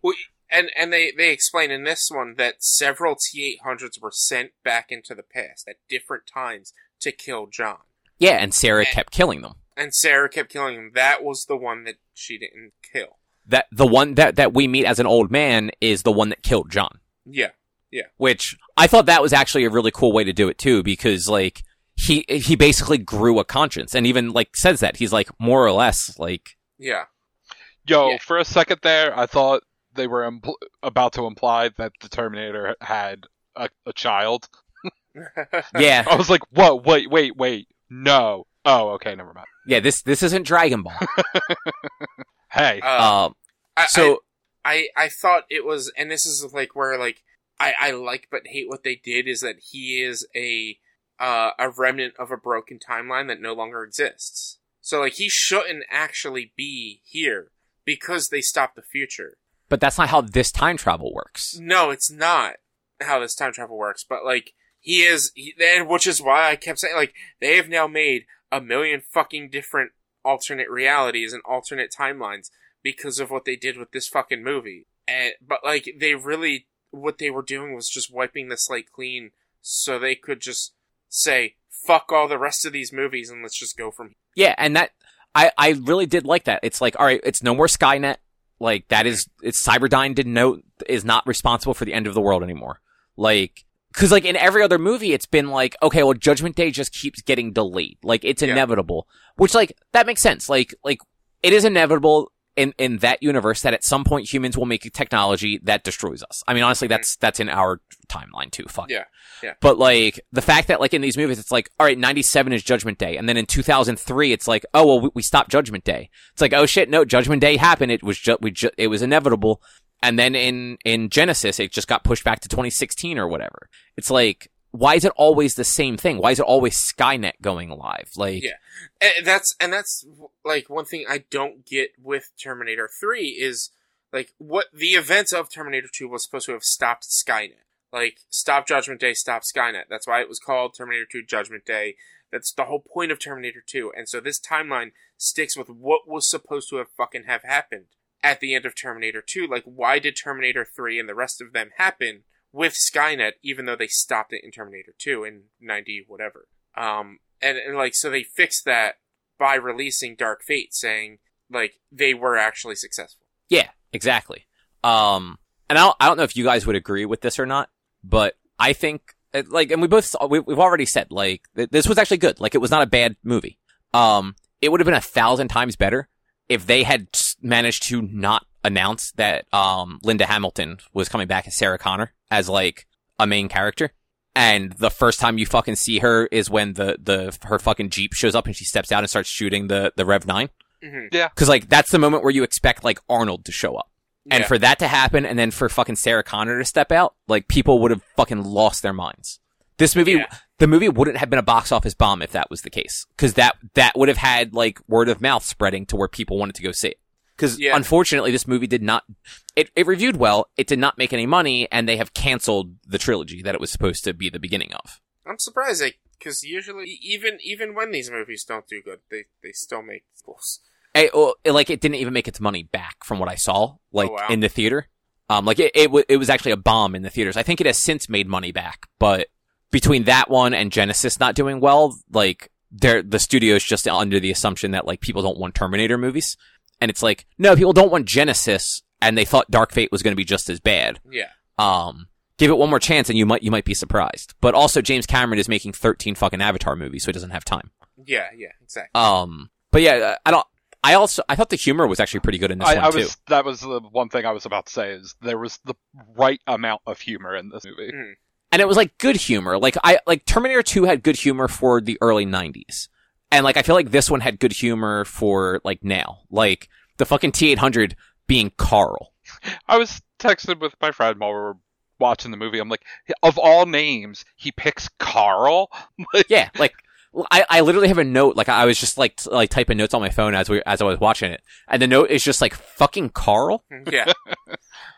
And and they they explain in this one that several T eight hundreds were sent back into the past at different times to kill John. yeah, and Sarah Eh. kept killing them. And Sarah kept killing them. That was the one that she didn't kill. That, the one that, that we meet as an old man is the one that killed John. Yeah. Yeah. which I thought that was actually a really cool way to do it too, because like he he basically grew a conscience, and even like says that he's like more or less like Yeah. Yo, Yeah. for a second there, I thought they were impl- about to imply that the Terminator had a, a child. yeah I was like, whoa, wait, wait, wait. No. Oh, okay, never mind. yeah this this isn't Dragon Ball. Hey. Uh, Um, I, so I I thought it was, and this is like where like I I like but hate what they did is that he is a uh, a remnant of a broken timeline that no longer exists. So like he shouldn't actually be here because they stopped the future. But that's not how this time travel works. No, it's not how this time travel works. But like he is, he, and which is why I kept saying like they have now made a million fucking different alternate realities and alternate timelines because of what they did with this fucking movie. And but like they really what they were doing was just wiping the slate clean so they could just say fuck all the rest of these movies and let's just go from here. Yeah, and that I I really did like that. It's like all right, it's no more Skynet. Like that is it's Cyberdyne didn't know is not responsible for the end of the world anymore. Like because like in every other movie, it's been like okay, well Judgment Day just keeps getting delayed. Like it's Yeah. inevitable, which like that makes sense. Like like it is inevitable. In, in that universe, that at some point humans will make a technology that destroys us. I mean, honestly, mm-hmm. that's that's in our timeline too. Fuck. Yeah, yeah. But like the fact that like in these movies, it's like, all right, 97 is Judgment Day. And then in 2003, it's like, oh, well, we, we stopped Judgment Day. It's like, oh shit, no, Judgment Day happened. It was just, we ju- it was inevitable. And then in, in Genisys, it just got pushed back to 2016 or whatever. It's like, why is it always the same thing? Why is it always Skynet going live? Like, Yeah. And that's and that's like one thing I don't get with Terminator 3 is like what the events of Terminator 2 was supposed to have stopped Skynet. Like stop Judgment Day, stop Skynet. That's why it was called Terminator 2 Judgment Day. That's the whole point of Terminator 2. And so this timeline sticks with what was supposed to have fucking have happened at the end of Terminator 2. Like why did Terminator 3 and the rest of them happen with Skynet even though they stopped it in Terminator 2 in 90 whatever. Um and, and like so they fixed that by releasing Dark Fate, saying like they were actually successful. Yeah, exactly. Um, and I don't, I don't know if you guys would agree with this or not, but I think, uh, like, and we both, we, we've already said, like, th- this was actually good. Like, it was not a bad movie. Um, it would have been a thousand times better if they had managed to not announce that, um, Linda Hamilton was coming back as Sarah Connor as, like, a main character. And the first time you fucking see her is when the, the, her fucking Jeep shows up and she steps out and starts shooting the, the Rev 9. Mm-hmm. Cause like, that's the moment where you expect like Arnold to show up. And Yeah. for that to happen, and then for fucking Sarah Connor to step out, like people would have fucking lost their minds. This movie, Yeah. the movie wouldn't have been a box office bomb if that was the case, because that that would have had like word of mouth spreading to where people wanted to go see it. Because Yeah. unfortunately, this movie did not. It it reviewed well. It did not make any money, and they have canceled the trilogy that it was supposed to be the beginning of. I'm surprised because usually even even when these movies don't do good, they they still make sequels. Hey, well, it- like it didn't even make its money back from what I saw, like Oh, wow. in the theater. Um, like it, it, w- it was actually a bomb in the theaters. I think it has since made money back, but between that one and Genisys not doing well, like they're, the studio's just under the assumption that like people don't want Terminator movies. And it's like, no, people don't want Genisys and they thought Dark Fate was going to be just as bad. Yeah, Um, give it one more chance and you might, you might be surprised. But also James Cameron is making 13 fucking Avatar movies, so he doesn't have time. yeah, yeah, exactly. Um, but yeah, I don't. I also I thought the humor was actually pretty good in this I, one I too. was that was the one thing I was about to say is there was the right amount of humor in this movie. Mm. And it was like good humor. Like I like Terminator 2 had good humor for the early 90s. And like I feel like this one had good humor for like now. Like the fucking T800 being Carl. I was texting with my friend while we were watching the movie. I'm like, of all names, he picks Carl. Like, Yeah, like I, I literally have a note like I was just like t- like typing notes on my phone as we as I was watching it. And the note is just like fucking Carl. Yeah,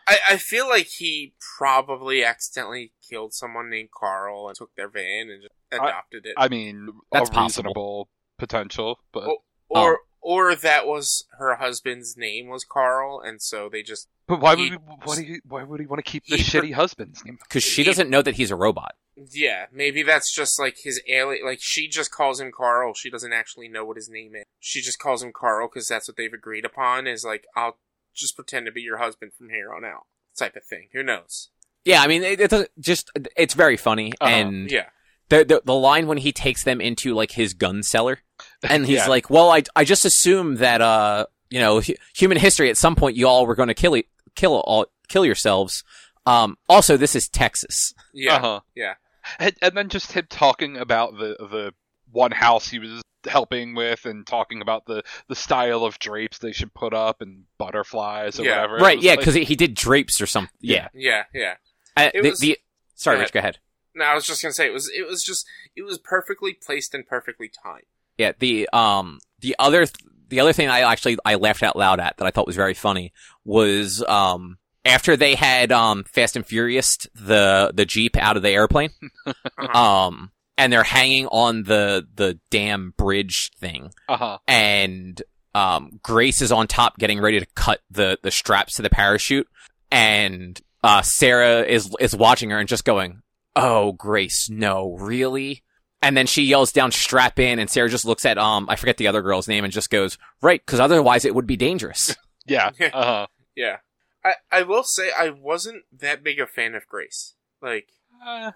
I I feel like he probably accidentally killed someone named Carl and took their van and just adopted it, I mean, That's a possible. reasonable potential, but Oh. or or that was her husband's name was Carl, and so they just but why he- would he, why, do you, why would he want to keep the he- shitty husband's name? Cause she He- doesn't know that he's a robot. Yeah, maybe that's just like his alien. Like she just calls him Carl. She doesn't actually know what his name is. She just calls him Carl because that's what they've agreed upon. Is like I'll just pretend to be your husband from here on out, type of thing. Who knows? Yeah, I mean, it, it's a- just, it's very funny. Uh-huh. And Yeah, the, the, the line when he takes them into like his gun cellar and he's Yeah. like, well, I, I just assume that, uh, you know, hu- human history at some point you all were going to kill, e- kill all, kill yourselves. Um, also this is Texas. yeah, Uh-huh. yeah. And, and then just him talking about the the one house he was helping with, and talking about the the style of drapes they should put up and butterflies or Yeah. whatever. Right. Yeah. Cause he, he did drapes or something. Yeah. Yeah, yeah. Uh, It the, was- the, sorry, Go Rich, go ahead. No, I was just gonna say it was. It was just. It was perfectly placed and perfectly timed. Yeah, the um the other th- the other thing I actually I laughed out loud at that I thought was very funny was um after they had um Fast and Furious the the Jeep out of the airplane um and they're hanging on the the damn bridge thing. Uh-huh. and um Grace is on top getting ready to cut the the straps to the parachute. And uh Sarah is is watching her and just going oh Grace no really and then she yells down strap in and Sarah just looks at um I forget the other girl's name and just goes right cuz otherwise it would be dangerous Yeah. Yeah. Uh-huh. Yeah. I I will say I wasn't that big a fan of Grace. Like Uh,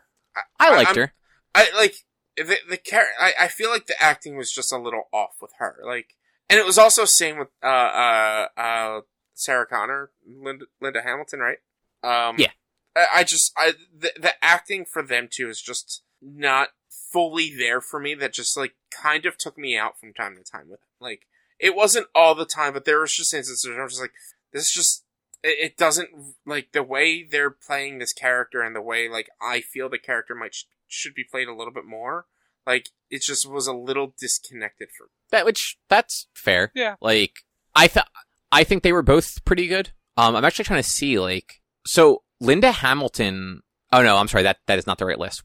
I liked I'm- her I like the the char- I I feel like the acting was just a little off with her. Like, and it was also same with uh uh uh Sarah Connor, Linda Linda Hamilton, right? Um, Yeah. I, I just I the the acting for them two is just not fully there for me. That just like kind of took me out from time to time with it. Like, it wasn't all the time, but there was just instances where I was just like, this just it, it doesn't like the way they're playing this character and the way like I feel the character might sh- should be played a little bit more. Like it just was a little disconnected for me. that which that's fair Yeah. like I thought I think they were both pretty good um I'm actually trying to see like so Linda Hamilton oh no I'm sorry that that is not the right list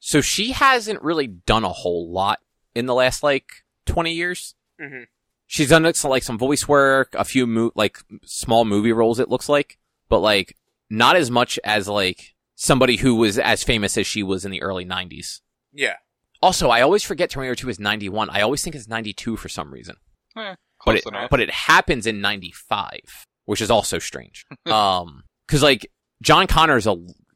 so she hasn't really done a whole lot in the last like 20 years Mm-hmm. she's done some, like some voice work, a few mo- like small movie roles. It looks like, but like not as much as like somebody who was as famous as she was in the early '90s. Yeah, Also, I always forget Terminator 2 is 91. I always think it's 92 for some reason, eh, but close it enough. but it happens in 95, which is also strange. um, because like John Connor is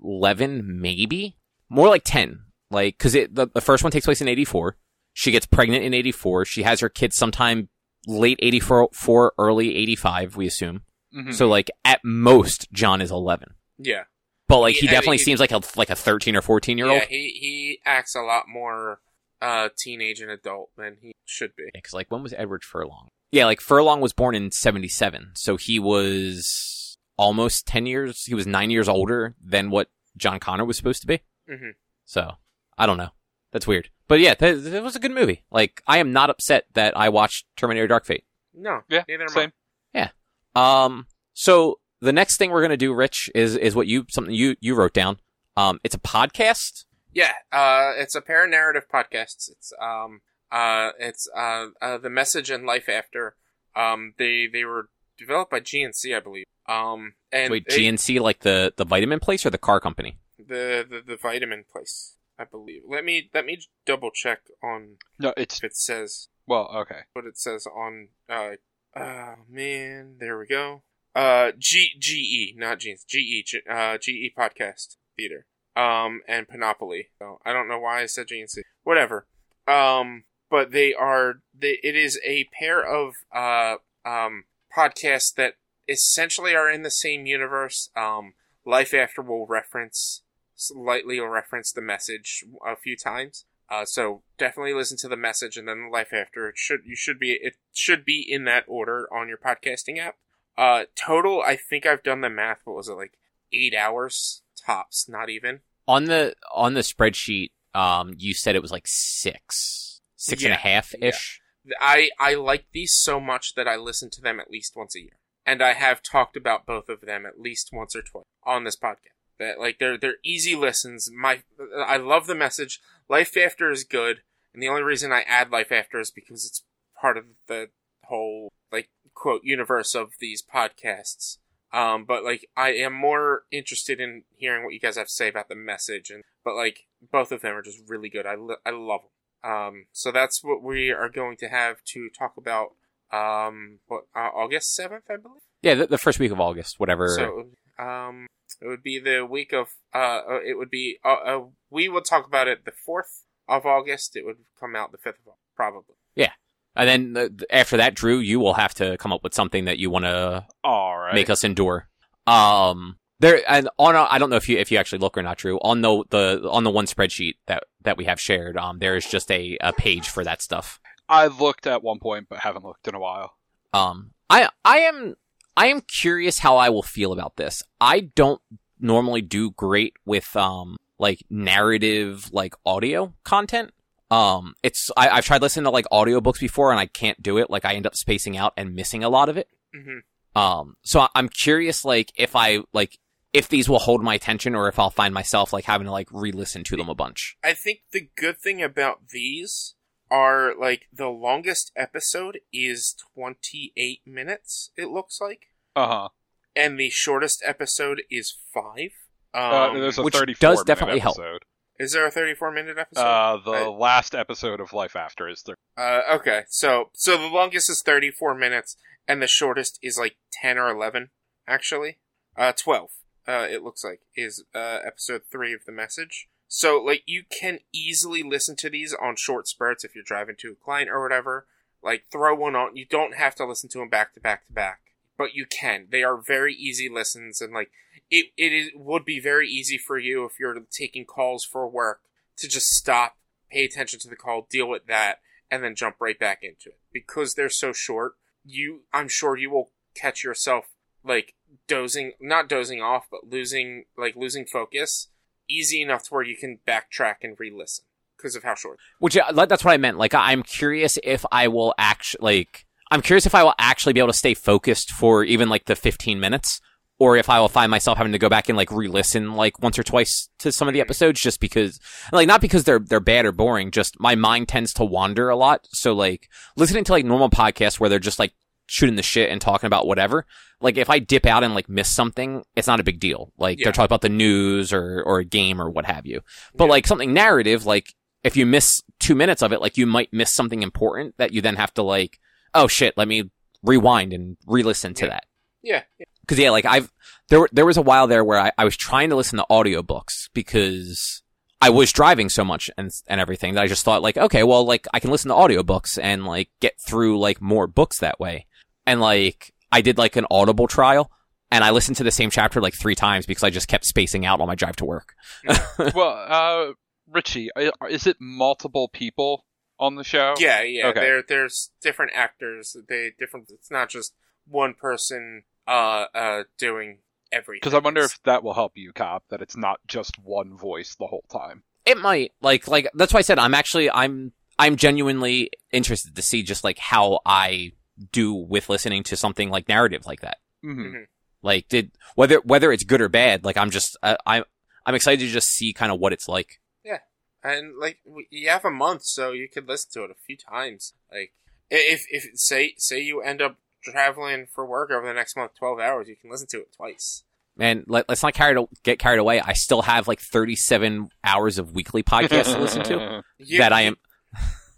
11, maybe more like 10. Like, cause it, the, the first one takes place in 84. She gets pregnant in 84. She has her kids sometime late 84, four, early 85, we assume. Mhm. So like at most, John is 11. yeah, But like he Yeah, definitely he- seems like a, like a 13 or 14 year old. yeah. He he acts a lot more uh teenage and adult than he should be. Because like when was Edward Furlong? Yeah, like Furlong was born in '77, so he was almost ten years. He was nine years older than what John Connor was supposed to be. hmm So I don't know. That's weird. But yeah, that, that was a good movie. Like I am not upset that I watched Terminator: Dark Fate. No, yeah, neither am same. Yeah. Um, so the next thing we're gonna do, Rich, is is what you something you you wrote down. Um, it's a podcast. Yeah, uh, it's a pair of narrative podcasts. It's um, uh, it's uh, uh, the message and life after. Um, they they were developed by GNC, I believe. Um, and Wait, they- GNC like the the vitamin place or the car company? the, the the vitamin place, I believe. Let me let me double check on No, it's it says well, okay. what it says on. Uh, oh man, there we go. Uh, G G E, not GNC, GE, uh, GE podcast theater. Um, and Panoply. So I don't know why I said GNC. Whatever. Um, but they are they. It is a pair of uh um podcasts that essentially are in the same universe. Um, Life After will reference slightly reference the message a few times. Uh, so definitely listen to the message and then the life after. It should you should be it should be in that order on your podcasting app. Uh, total, I think I've done the math. What was it like? Eight hours tops, not even. On the on the spreadsheet, um, you said it was like six, six and a half ish. I I like these so much that I listen to them at least once a year, and I have talked about both of them at least once or twice on this podcast. That like they're they're easy listens. My I love the message. Life After is good, and the only reason I add Life After is because it's part of the whole like quote universe of these podcasts. Um, but like I am more interested in hearing what you guys have to say about the message, and but like both of them are just really good. I li- I love them. Um, so that's what we are going to have to talk about. Um, what uh, August seventh, I believe. Yeah, the, the first week of August, whatever. So, um, it would be the week of, uh, uh, it would be, uh, uh, we will talk about it the 4th of August. It would come out the 5th of August, probably. Yeah. And then the, after that, Drew, you will have to come up with something that you want to All right. make us endure. Um, there and on. A, I don't know if you if you actually look or not, Drew. On the the on the one spreadsheet that that we have shared, um, there is just a a page for that stuff. I looked at one point, but haven't looked in a while. Um, I I am I am curious how I will feel about this. I don't normally do great with um like narrative like audio content. Um, it's I, I've tried listening to like audiobooks before and I can't do it. Like I end up spacing out and missing a lot of it. hmm Um, so I- I'm curious like if I like if these will hold my attention or if I'll find myself like having to like re-listen to them a bunch. I think the good thing about these are, like, the longest episode is 28 minutes, it looks like. Uh huh. And the shortest episode is 5. Um, Uh, there's a which 34 does minute definitely help. episode. is there a 34 minute episode? Uh, the I- last episode of Life After is the Uh, okay, so so the longest is 34 minutes, and the shortest is like 10 or 11, actually. Uh, 12. Uh, it looks like is uh episode three of the message. So like you can easily listen to these on short spurts if you're driving to a client or whatever. Like throw one on. You don't have to listen to them back to back to back, but you can. They are very easy listens, and like it it is, would be very easy for you if you're taking calls for work to just stop, pay attention to the call, deal with that, and then jump right back into it because they're so short. You, I'm sure you will catch yourself like dozing, not dozing off, but losing like losing focus easy enough to where you can backtrack and re-listen because of how short. Which uh, that's what I meant. Like I'm curious if I will actually like I'm curious if I will actually be able to stay focused for even like the 15 minutes or if I will find myself having to go back and like re-listen like once or twice to some of the episodes just because like not because they're they're bad or boring, just my mind tends to wander a lot. So like listening to like normal podcasts where they're just like shooting the shit and talking about whatever, like if I dip out and like miss something, it's not a big deal. Like Yeah. they're talking about the news or or a game or what have you. But Yeah. like something narrative, like if you miss two minutes of it, like you might miss something important that you then have to like, oh shit, let me rewind and re-listen to Yeah. that. Yeah, Cause yeah, like I've, there, there was a while there where I, I was trying to listen to audiobooks because I was driving so much and, and everything that I just thought like, okay, well, like I can listen to audiobooks and like get through like more books that way. And like I did like an audible trial and I listened to the same chapter like three times because I just kept spacing out on my drive to work. well, uh, Richie, is it multiple people on the show? yeah, yeah. Okay. There, there's different actors. They different. It's not just one person uh uh doing everything. Because I wonder if that will help you, Cop, that it's not just one voice the whole time. It might like like that's why I said I'm actually I'm I'm genuinely interested to see just like how I do with listening to something like narrative like that. hmm Like did whether whether it's good or bad. Like I'm just I, I I'm excited to just see kind of what it's like. Yeah, and like you have a month, so you could listen to it a few times. Like if if say say you end up traveling for work over the next month, twelve hours, you can listen to it twice. Man, let, us not carry, get carried away. I still have like 37 hours of weekly podcasts to listen to You- that I am.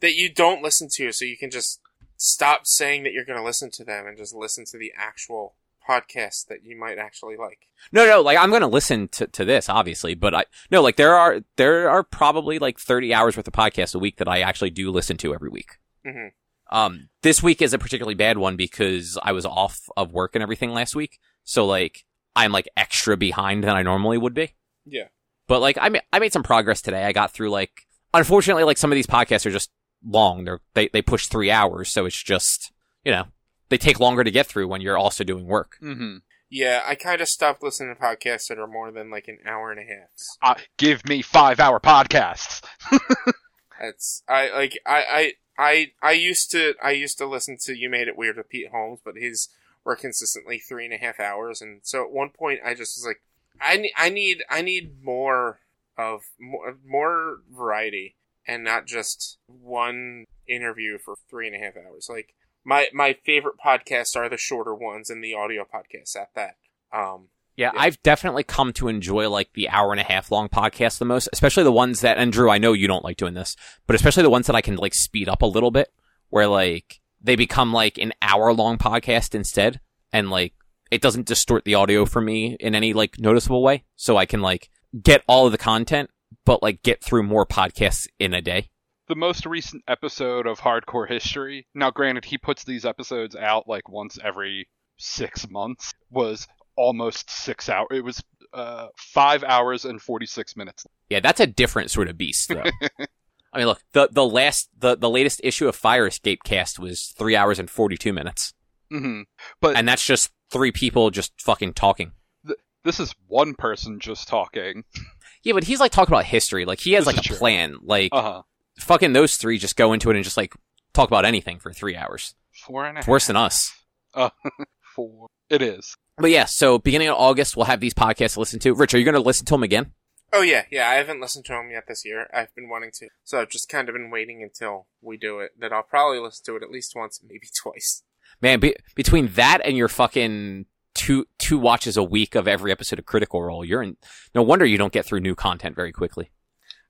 that you don't listen to, so you can just stop saying that you're going to listen to them and just listen to the actual podcast that you might actually like. No, no, like I'm going to listen to, to this, obviously, but I, no, like there are, there are probably like 30 hours worth of podcasts a week that I actually do listen to every week. hmm Um, this week is a particularly bad one because I was off of work and everything last week. So like, I'm like extra behind than I normally would be. Yeah. But like, I made, I made some progress today. I got through like, unfortunately, like some of these podcasts are just long. They're, they, they push three hours. So it's just, you know, they take longer to get through when you're also doing work. Mm-hmm. Yeah, I kind of stopped listening to podcasts that are more than like an hour and a half. Uh, give me five hour podcasts. That's I like I I I I used to I used to listen to You Made It Weird with Pete Holmes, but his were consistently three and a half hours, and so at one point I just was like, I need I need I need more of more more variety and not just one interview for three and a half hours. Like my my favorite podcasts are the shorter ones and the audio podcasts at that. Um, Yeah, Yeah. I've definitely come to enjoy like the hour and a half long podcasts the most, especially the ones that, and Drew, I know you don't like doing this, but especially the ones that I can like speed up a little bit where like they become like an hour long podcast instead and like it doesn't distort the audio for me in any like noticeable way. So I can like get all of the content, but like get through more podcasts in a day. The most recent episode of Hardcore History, now granted, he puts these episodes out like once every six months, was almost six hours. It was uh, five hours and 46 minutes. Yeah, that's a different sort of beast though. I mean, look, the, the last, the, the latest issue of Fire Escape cast was three hours and 42 minutes. Mm-hmm. But and that's just three people just fucking talking. This is one person just talking. Yeah, but he's like talking about history. Like he has This like a true. plan. Like Uh huh. fucking those three just go into it and just like talk about anything for three hours. Four and a It's half. worse than us. Uh, Four. It is. But yeah, so beginning of August, we'll have these podcasts to listen to. Rich, are you going to listen to them again? Oh yeah, yeah. I haven't listened to them yet this year. I've been wanting to, so I've just kind of been waiting until we do it. That I'll probably listen to it at least once, maybe twice. Man, be- between that and your fucking two two watches a week of every episode of Critical Role, you're in. No wonder you don't get through new content very quickly.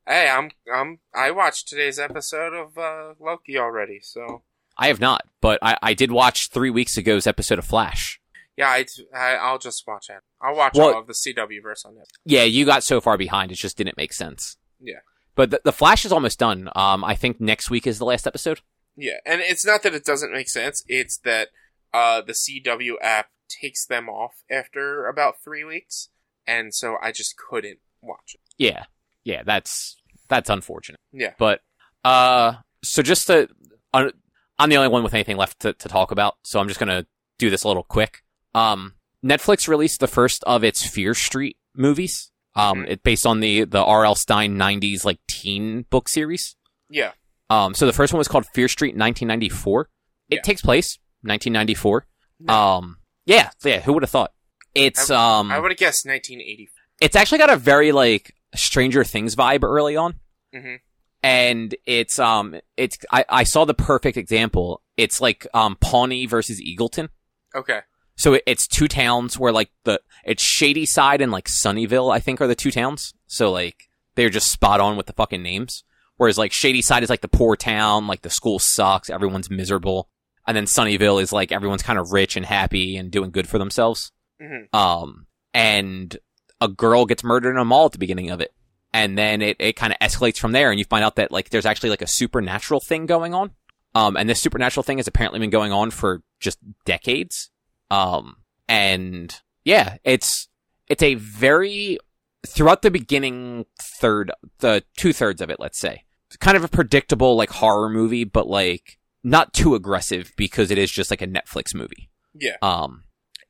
Hey, I'm I'm I watched today's episode of uh, Loki already, so I have not, but I, I did watch three weeks ago's episode of Flash. yeah, I, I I'll just watch it. I'll watch Well- all of the CW verse on it. Yeah, you got so far behind, it just didn't make sense. Yeah. But the, the Flash is almost done. Um, I think next week is the last episode. Yeah, and it's not that it doesn't make sense. It's that uh, the CW app takes them off after about three weeks, and so I just couldn't watch it. Yeah, yeah, that's that's unfortunate. Yeah. But uh, so just to, uh, I'm the only one with anything left to, to talk about, so I'm just gonna do this a little quick. Um, Netflix released the first of its Fear Street movies. Um, Mhm. it based on the the R.L. Stine '90s like teen book series. Yeah, Um, so the first one was called Fear Street 1994. It Yeah. takes place 1994. No. Um, yeah, yeah. Who would have thought? It's um, I would have guessed 1980. it's actually got a very like Stranger Things vibe early on, Mm-hmm. and it's um, it's I I saw the perfect example. It's like um, Pawnee versus Eagleton. Okay. So it, it's two towns where like the it's Shadyside and like Sunnyville, I think, are the two towns. So like they're just spot on with the fucking names. Whereas like Shadyside is like the poor town, like the school sucks, everyone's miserable, and then Sunnyville is like everyone's kind of rich and happy and doing good for themselves. hmm Um, and a girl gets murdered in a mall at the beginning of it. And then it, it kind of escalates from there and you find out that like there's actually like a supernatural thing going on. Um, and this supernatural thing has apparently been going on for just decades. Um, and yeah, it's, it's a very, throughout the beginning third, the two thirds of it, let's say, it's kind of a predictable like horror movie, but like not too aggressive because it is just like a Netflix movie. Yeah. Um,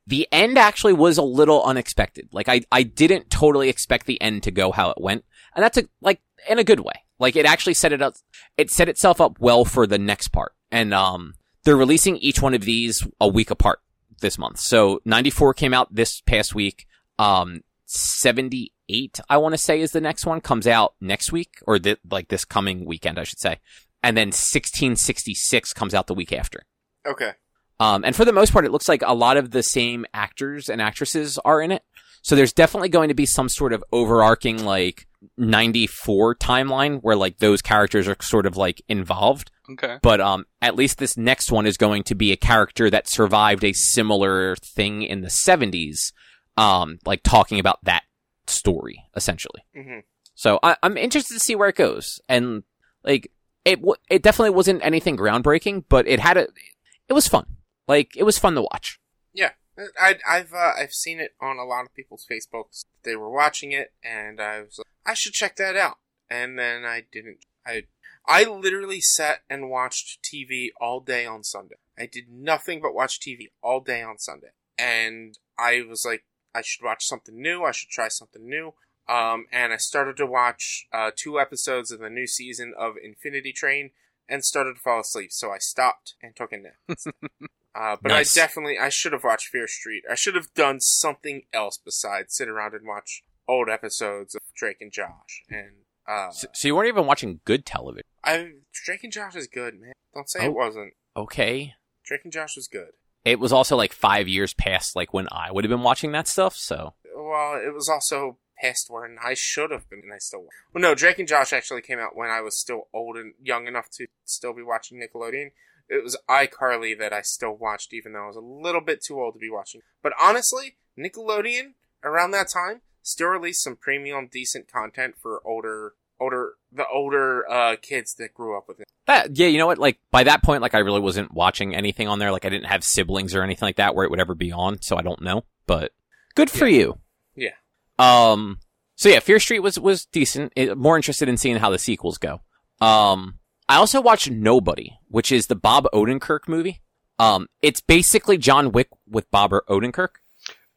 the end actually was a little unexpected. Like I, I didn't totally expect the end to go how it went. And that's a, like, in a good way. Like it actually set it up, it set itself up well for the next part. And, um, they're releasing each one of these a week apart this month. So 94 came out this past week. Um, eight, I want to say is the next one comes out next week or th- like this coming weekend, I should say. And then 1666 comes out the week after. Okay. Um, and for the most part, it looks like a lot of the same actors and actresses are in it. So there's definitely going to be some sort of overarching like 94 timeline where like those characters are sort of like involved. Okay. But um, at least this next one is going to be a character that survived a similar thing in the 70s. Um, like talking about that story essentially. hmm So I, I'm interested to see where it goes. And like it, w- it definitely wasn't anything groundbreaking, but it had a, it was fun. Like it was fun to watch. Yeah. I, I've uh, I've seen it on a lot of people's Facebooks. They were watching it, and I was like, I should check that out. And then I didn't. I I literally sat and watched TV all day on Sunday. I did nothing but watch TV all day on Sunday, and I was like, I should watch something new. I should try something new. Um, and I started to watch uh, two episodes of the new season of Infinity Train, and started to fall asleep. So I stopped and took a nap. Uh, but Nice. I definitely I should have watched Fear Street. I should have done something else besides sit around and watch old episodes of Drake and Josh. And uh, So, so you weren't even watching good television. I Drake and Josh is good, man. Don't say Oh. it wasn't. Okay. Drake and Josh was good. It was also like five years past like when I would have been watching that stuff. So Well, it was also past when I should have been, and I still. Well, no, Drake and Josh actually came out when I was still old and young enough to still be watching Nickelodeon. It was iCarly that I still watched, even though I was a little bit too old to be watching. But honestly, Nickelodeon around that time still released some premium, decent content for older, older, the older uh, kids that grew up with it. that, yeah, you know what? Like by that point, like I really wasn't watching anything on there. Like I didn't have siblings or anything like that where it would ever be on. So I don't know, but good for you. Yeah. Um, so yeah, Fear Street was, was decent. It, more interested in seeing how the sequels go. Um, I also watched Nobody, which is the Bob Odenkirk movie. Um, it's basically John Wick with Bob Odenkirk.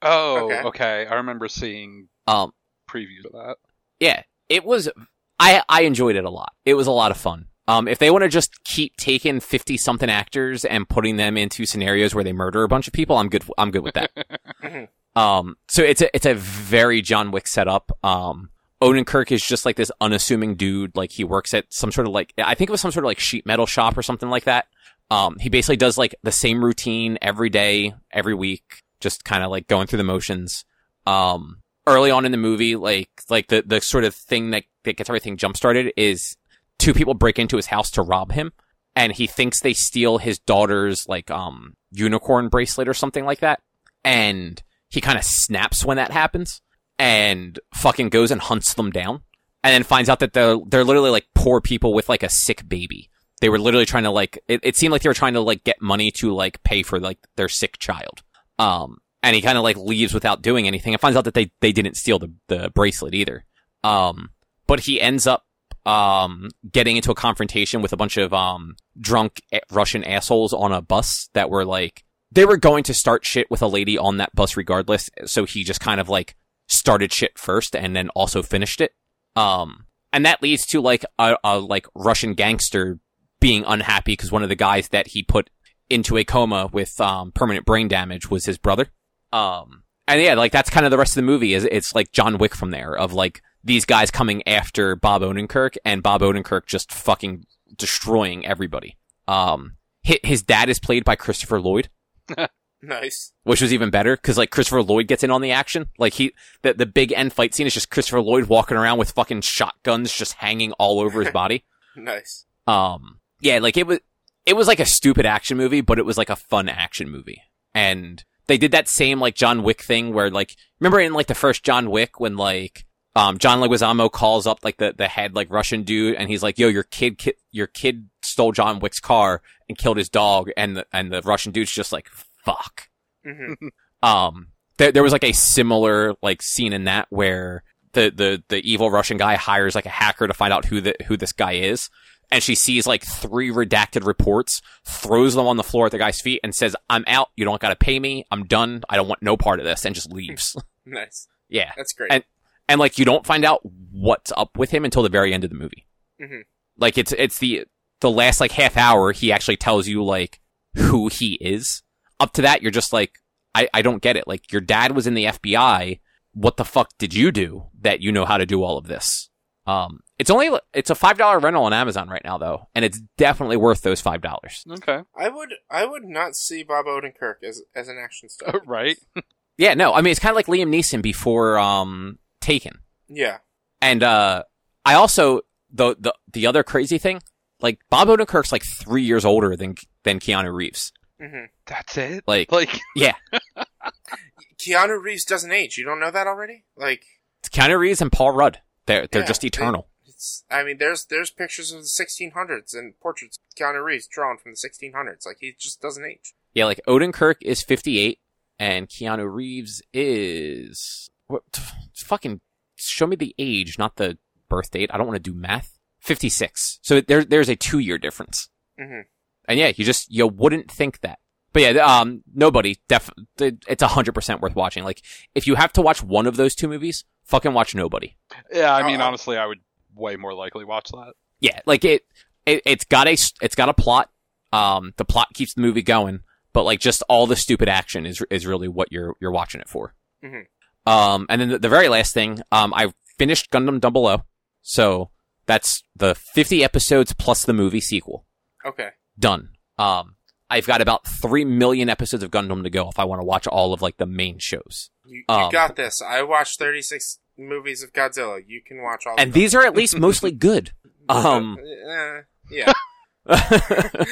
Oh, Okay. okay. I remember seeing Um, previews of that. yeah, it was. I I enjoyed it a lot. It was a lot of fun. Um, if they want to just keep taking fifty something actors and putting them into scenarios where they murder a bunch of people, I'm good. I'm good with that. Um, so it's a it's a very John Wick setup. Um, Odenkirk is just like this unassuming dude. Like he works at some sort of like I think it was some sort of like sheet metal shop or something like that. Um, he basically does like the same routine every day, every week, just kind of like going through the motions. Um, early on in the movie, like like the the sort of thing that that gets everything jump started is two people break into his house to rob him, and he thinks they steal his daughter's like um unicorn bracelet or something like that, and he kind of snaps when that happens, and fucking goes and hunts them down, and then finds out that they're they're literally like poor people with like a sick baby. They were literally trying to like it, it seemed like they were trying to like get money to like pay for like their sick child. Um, and he kind of like leaves without doing anything and finds out that they, they didn't steal the, the bracelet either. Um, but he ends up, um, getting into a confrontation with a bunch of, um, drunk Russian assholes on a bus that were like, they were going to start shit with a lady on that bus regardless. So he just kind of like started shit first and then also finished it. Um, and that leads to like a, a like Russian gangster being unhappy because one of the guys that he put into a coma with um, permanent brain damage was his brother. Um, and yeah, like that's kind of the rest of the movie. Is it's like John Wick from there of like these guys coming after Bob Odenkirk and Bob Odenkirk just fucking destroying everybody. Um, his dad is played by Christopher Lloyd, Nice. which was even better because like Christopher Lloyd gets in on the action. Like he, the the big end fight scene is just Christopher Lloyd walking around with fucking shotguns just hanging all over his body. Nice. Um, yeah, like it was, it was like a stupid action movie, but it was like a fun action movie. And they did that same like John Wick thing where like, remember in like the first John Wick when like, um, John Leguizamo calls up like the, the head like Russian dude and he's like, yo, your kid, ki- your kid stole John Wick's car and killed his dog. And the, and the Russian dude's just like, fuck hmm um there, there was like a similar like scene in that where the, the the evil Russian guy hires like a hacker to find out who the who this guy is and she sees like three redacted reports throws them on the floor at the guy's feet and says I'm out you don't got to pay me I'm done I don't want no part of this and just leaves Nice. yeah That's great. And- and like you don't find out what's up with him until the very end of the movie Mhm. like it's it's the the last like half hour he actually tells you like who he is up to that you're just like I, I don't get it like your dad was in the FBI what the fuck did you do that you know how to do all of this? Um, it's only it's a five dollar rental on Amazon right now though, and it's definitely worth those five dollars. Okay. I would I would not see Bob Odenkirk as as an action star. right. Yeah, no, I mean it's kind of like Liam Neeson before um Taken, yeah. and uh, I also the the the other crazy thing, like Bob Odenkirk's like three years older than than Keanu Reeves. hmm That's it. Like, Like yeah, Keanu Reeves doesn't age. You don't know that already? Like it's Keanu Reeves and Paul Rudd, they're they're Yeah, just they- eternal. it's. I mean, there's there's pictures of the 1600s and portraits of Keanu Reeves drawn from the 1600s. Like he just doesn't age. Yeah, like Odenkirk is 58 and Keanu Reeves is what fucking show me the age, not the birth date. I don't want to do math. 56. So there there's a 2 year difference. hmm And yeah, you just you wouldn't think that. But yeah, um nobody def it's 100% worth watching. Like if you have to watch one of those two movies, fucking watch Nobody. yeah, I mean Uh, honestly I would way more likely watch that. Yeah, like it, it it's got a it's got a plot. Um the plot keeps the movie going, but like just all the stupid action is is really what you're you're watching it for. Mhm. Um and then the, the very last thing, um I finished Gundam Double O. So that's the 50 episodes plus the movie sequel. Okay. Done. Um I've got about 3 million episodes of Gundam to go if I want to watch all of like the main shows. You, you Um, got this. I watched 36 movies of Godzilla. You can watch all. And of them. these are at least mostly good. Um Uh, yeah.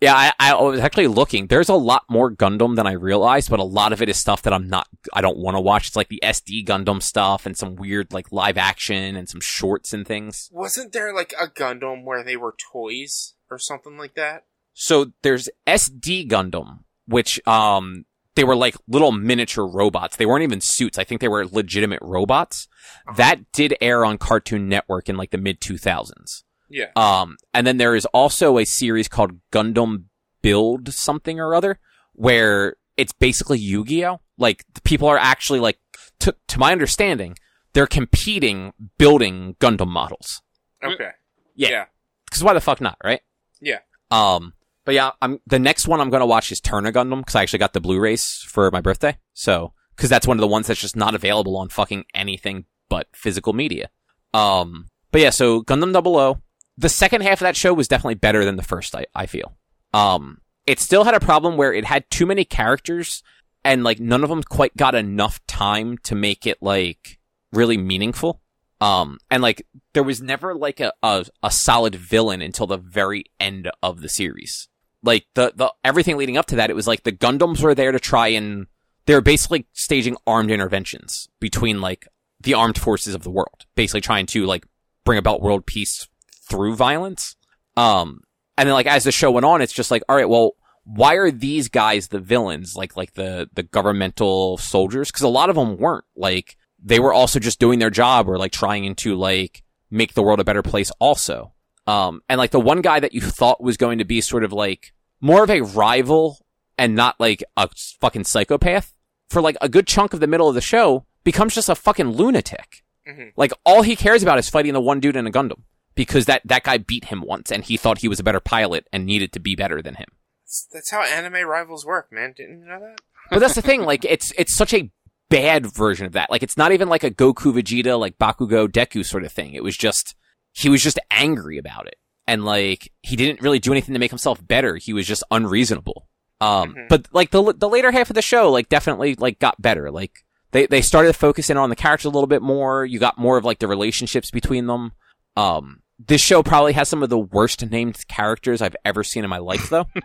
yeah, I, I was actually looking. There's a lot more Gundam than I realized, but a lot of it is stuff that I'm not, I don't want to watch. It's like the SD Gundam stuff and some weird like live action and some shorts and things. Wasn't there like a Gundam where they were toys or something like that? So there's SD Gundam, which, um, they were like little miniature robots. They weren't even suits. I think they were legitimate robots. That did air on Cartoon Network in like the mid 2000s. Yeah. Um, and then there is also a series called Gundam Build something or other, where it's basically Yu-Gi-Oh. Like the people are actually like, to to my understanding, they're competing building Gundam models. Okay. Yeah. Yeah. Because why the fuck not, right? Yeah. Um, but yeah, I'm the next one I'm gonna watch is Turn A Gundam because I actually got the Blu-rays for my birthday. So because that's one of the ones that's just not available on fucking anything but physical media. Um, but yeah, so Gundam Double O. The second half of that show was definitely better than the first. I I feel. Um, it still had a problem where it had too many characters and like none of them quite got enough time to make it like really meaningful. Um, and like there was never like a, a, a solid villain until the very end of the series. Like the, the, everything leading up to that, it was like the Gundams were there to try and they were basically staging armed interventions between like the armed forces of the world, basically trying to like bring about world peace through violence. Um, and then like as the show went on, it's just like, all right, well, why are these guys the villains? Like, like the, the governmental soldiers? Cause a lot of them weren't like, they were also just doing their job or like trying to like make the world a better place also. Um, and like the one guy that you thought was going to be sort of like more of a rival and not like a fucking psychopath for like a good chunk of the middle of the show becomes just a fucking lunatic. Mhm. Like all he cares about is fighting the one dude in a Gundam because that, that guy beat him once and he thought he was a better pilot and needed to be better than him. That's, that's how anime rivals work, man. Didn't you know that? But that's the thing, like it's it's such a bad version of that. Like it's not even like a Goku Vegeta like Bakugo Deku sort of thing. It was just he was just angry about it. And like he didn't really do anything to make himself better. He was just unreasonable. Um Mhm. but like the the later half of the show like definitely like got better. Like they they started focusing on the characters a little bit more. You got more of like the relationships between them. Um this show probably has some of the worst named characters I've ever seen in my life though.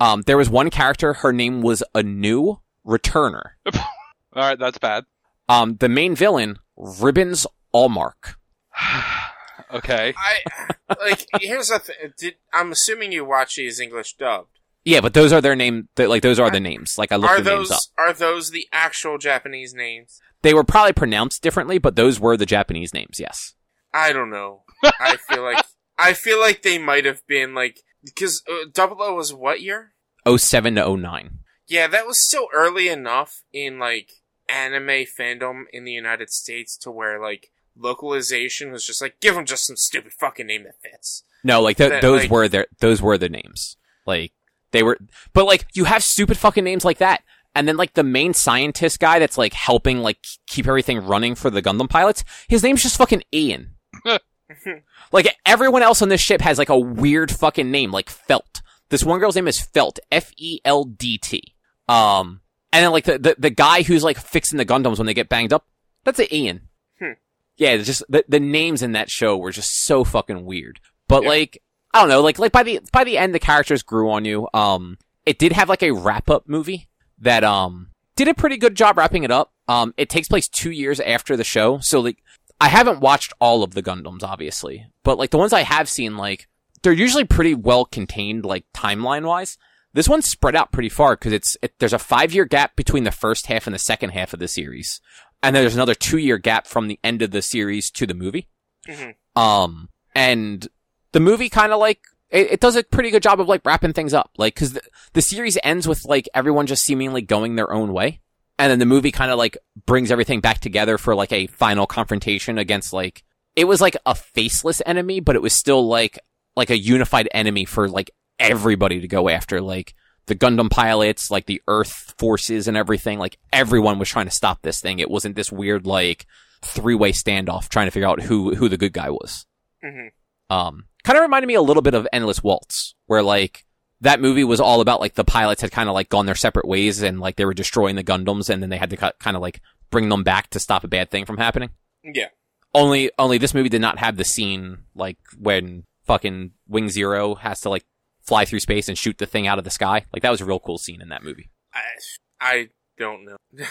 Um, there was one character, her name was a new returner. All right, that's bad. Um, the main villain, Ribbons Almark. okay. I like. Here's the thing. Did I'm assuming you watch these English dubbed? Yeah, but those are their name. th- Like those are the names. Like I looked Are the names up. those are those the actual Japanese names? They were probably pronounced differently, but those were the Japanese names. Yes. I don't know. I feel like I feel like they might have been like because uh, Double O was what year? 07 to 09. Yeah, that was still early enough in like anime fandom in the United States to where like localization was just like give them just some stupid fucking name that fits. No, like th- That, those like- were their those were the names. Like they were, but like you have stupid fucking names like that, And then like the main scientist guy that's like helping like keep everything running for the Gundam pilots, his name's just fucking Ian. Like everyone else on this ship has like a weird fucking name, like Feldt. This one girl's name is Feldt, F-E-L-D-T. Um, and then like the, the, the guy who's like fixing the Gundams when they get banged up, that's a Ian. Hmm. Yeah, it's just the, the names in that show were just so fucking weird. But Yeah. like, I don't know, like, like by the, by the end, the characters grew on you. Um, it did have like a wrap up movie that, um, did a pretty good job wrapping it up. Um, it takes place two years after the show. So like, I haven't watched all of the Gundams, obviously, but like the ones I have seen, like, they're usually pretty well contained, like timeline wise. This one's spread out pretty far because it's, it, there's a five year gap between the first half and the second half of the series. And then there's another two year gap from the end of the series to the movie. Mhm. Um, and the movie kind of like, it, it does a pretty good job of like wrapping things up. Like, cause the, the series ends with like everyone just seemingly going their own way. And then the movie kind of like brings everything back together for like a final confrontation against like, it was like a faceless enemy, but it was still like, like a unified enemy for like everybody to go after. Like, the Gundam pilots, like the Earth forces and everything, like everyone was trying to stop this thing. It wasn't this weird like three-way standoff trying to figure out who who the good guy was. hmm Um, kind of reminded me a little bit of Endless Waltz, where like that movie was all about like the pilots had kind of like gone their separate ways and like they were destroying the Gundams and then they had to kind of like bring them back to stop a bad thing from happening. Yeah. Only, only this movie did not have the scene like when fucking Wing Zero has to like fly through space and shoot the thing out of the sky. Like that was a real cool scene in that movie. I, I don't know.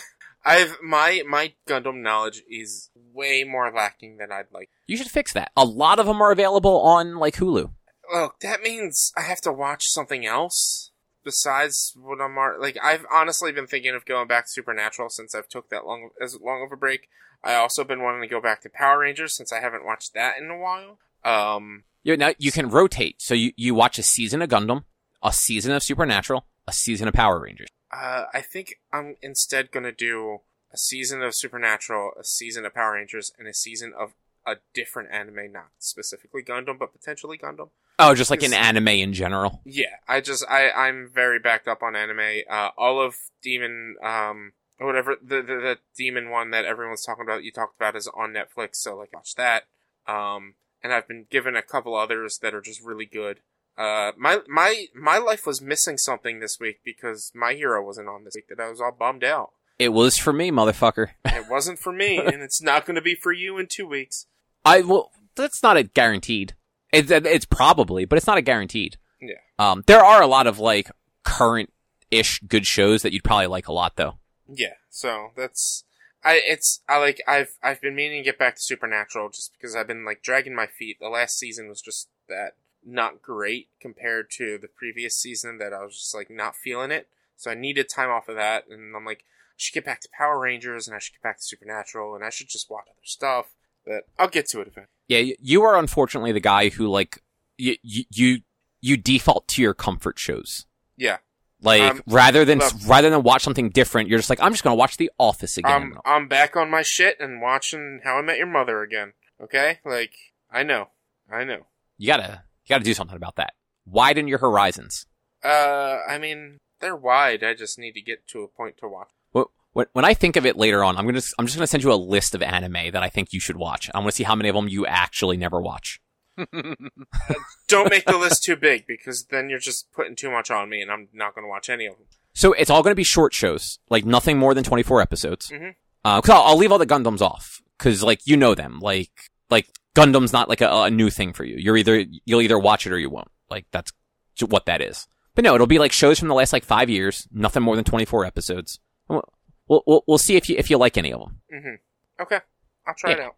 I've my my Gundam knowledge is way more lacking than I'd like. You should fix that. A lot of them are available on like Hulu. Well, that means I have to watch something else besides what I'm like. I've honestly been thinking of going back to Supernatural since I've took that long as long of a break. I also been wanting to go back to Power Rangers since I haven't watched that in a while. Um, You now you can rotate. So you, you watch a season of Gundam, a season of Supernatural, a season of Power Rangers. uh, I think I'm instead gonna do a season of Supernatural, a season of Power Rangers, and a season of a different anime, not specifically Gundam, but potentially Gundam. Oh, just like an Is- anime in general. Yeah, I just I I'm very backed up on anime. Uh, all of Demon, um, or whatever the, the the Demon one that everyone's talking about, you talked about, is on Netflix. So like, watch that. Um, and I've been given a couple others that are just really good. Uh, my my my life was missing something this week because my hero wasn't on this week. That I was all bummed out. It was for me, motherfucker. It wasn't for me, and it's not going to be for you in two weeks. I well, that's not a guaranteed. It's it's probably, but it's not a guaranteed. Yeah. Um, there are a lot of like current ish good shows that you'd probably like a lot though. Yeah, so that's I it's I like I've I've been meaning to get back to Supernatural just because I've been like dragging my feet. The last season was just that not great compared to the previous season that I was just like not feeling it. So I needed time off of that and I'm like I should get back to Power Rangers and I should get back to Supernatural and I should just watch other stuff. But I'll get to it eventually. Yeah, you are unfortunately the guy who like you you you, you default to your comfort shows. Yeah. Like Um, rather than look- rather than watch something different, you're just like I'm just gonna watch The Office again. I'm I'm back on my shit and watching How I Met Your Mother again. Okay? Like I know. I know. you gotta you gotta do something about that. Widen your horizons. Uh I mean they're wide. I just need to get to a point to watch. Wh- When when I think of it later on, I'm gonna I'm just gonna send you a list of anime that I think you should watch. I want to see how many of them you actually never watch. Don't make the list too big because then you're just putting too much on me, and I'm not going to watch any of them. So it's all gonna be short shows, like nothing more than 24 episodes. Mhm. Uh, cause I'll, I'll leave all the Gundams off, cause like you know them, like like Gundam's not like a, a new thing for you. You're either you'll either watch it or you won't. Like that's what that is. But no, it'll be like shows from the last like five years, nothing more than 24 episodes. We'll we'll, we'll, we'll see if you if you like any of them. hmm Okay, I'll try it Yeah. out.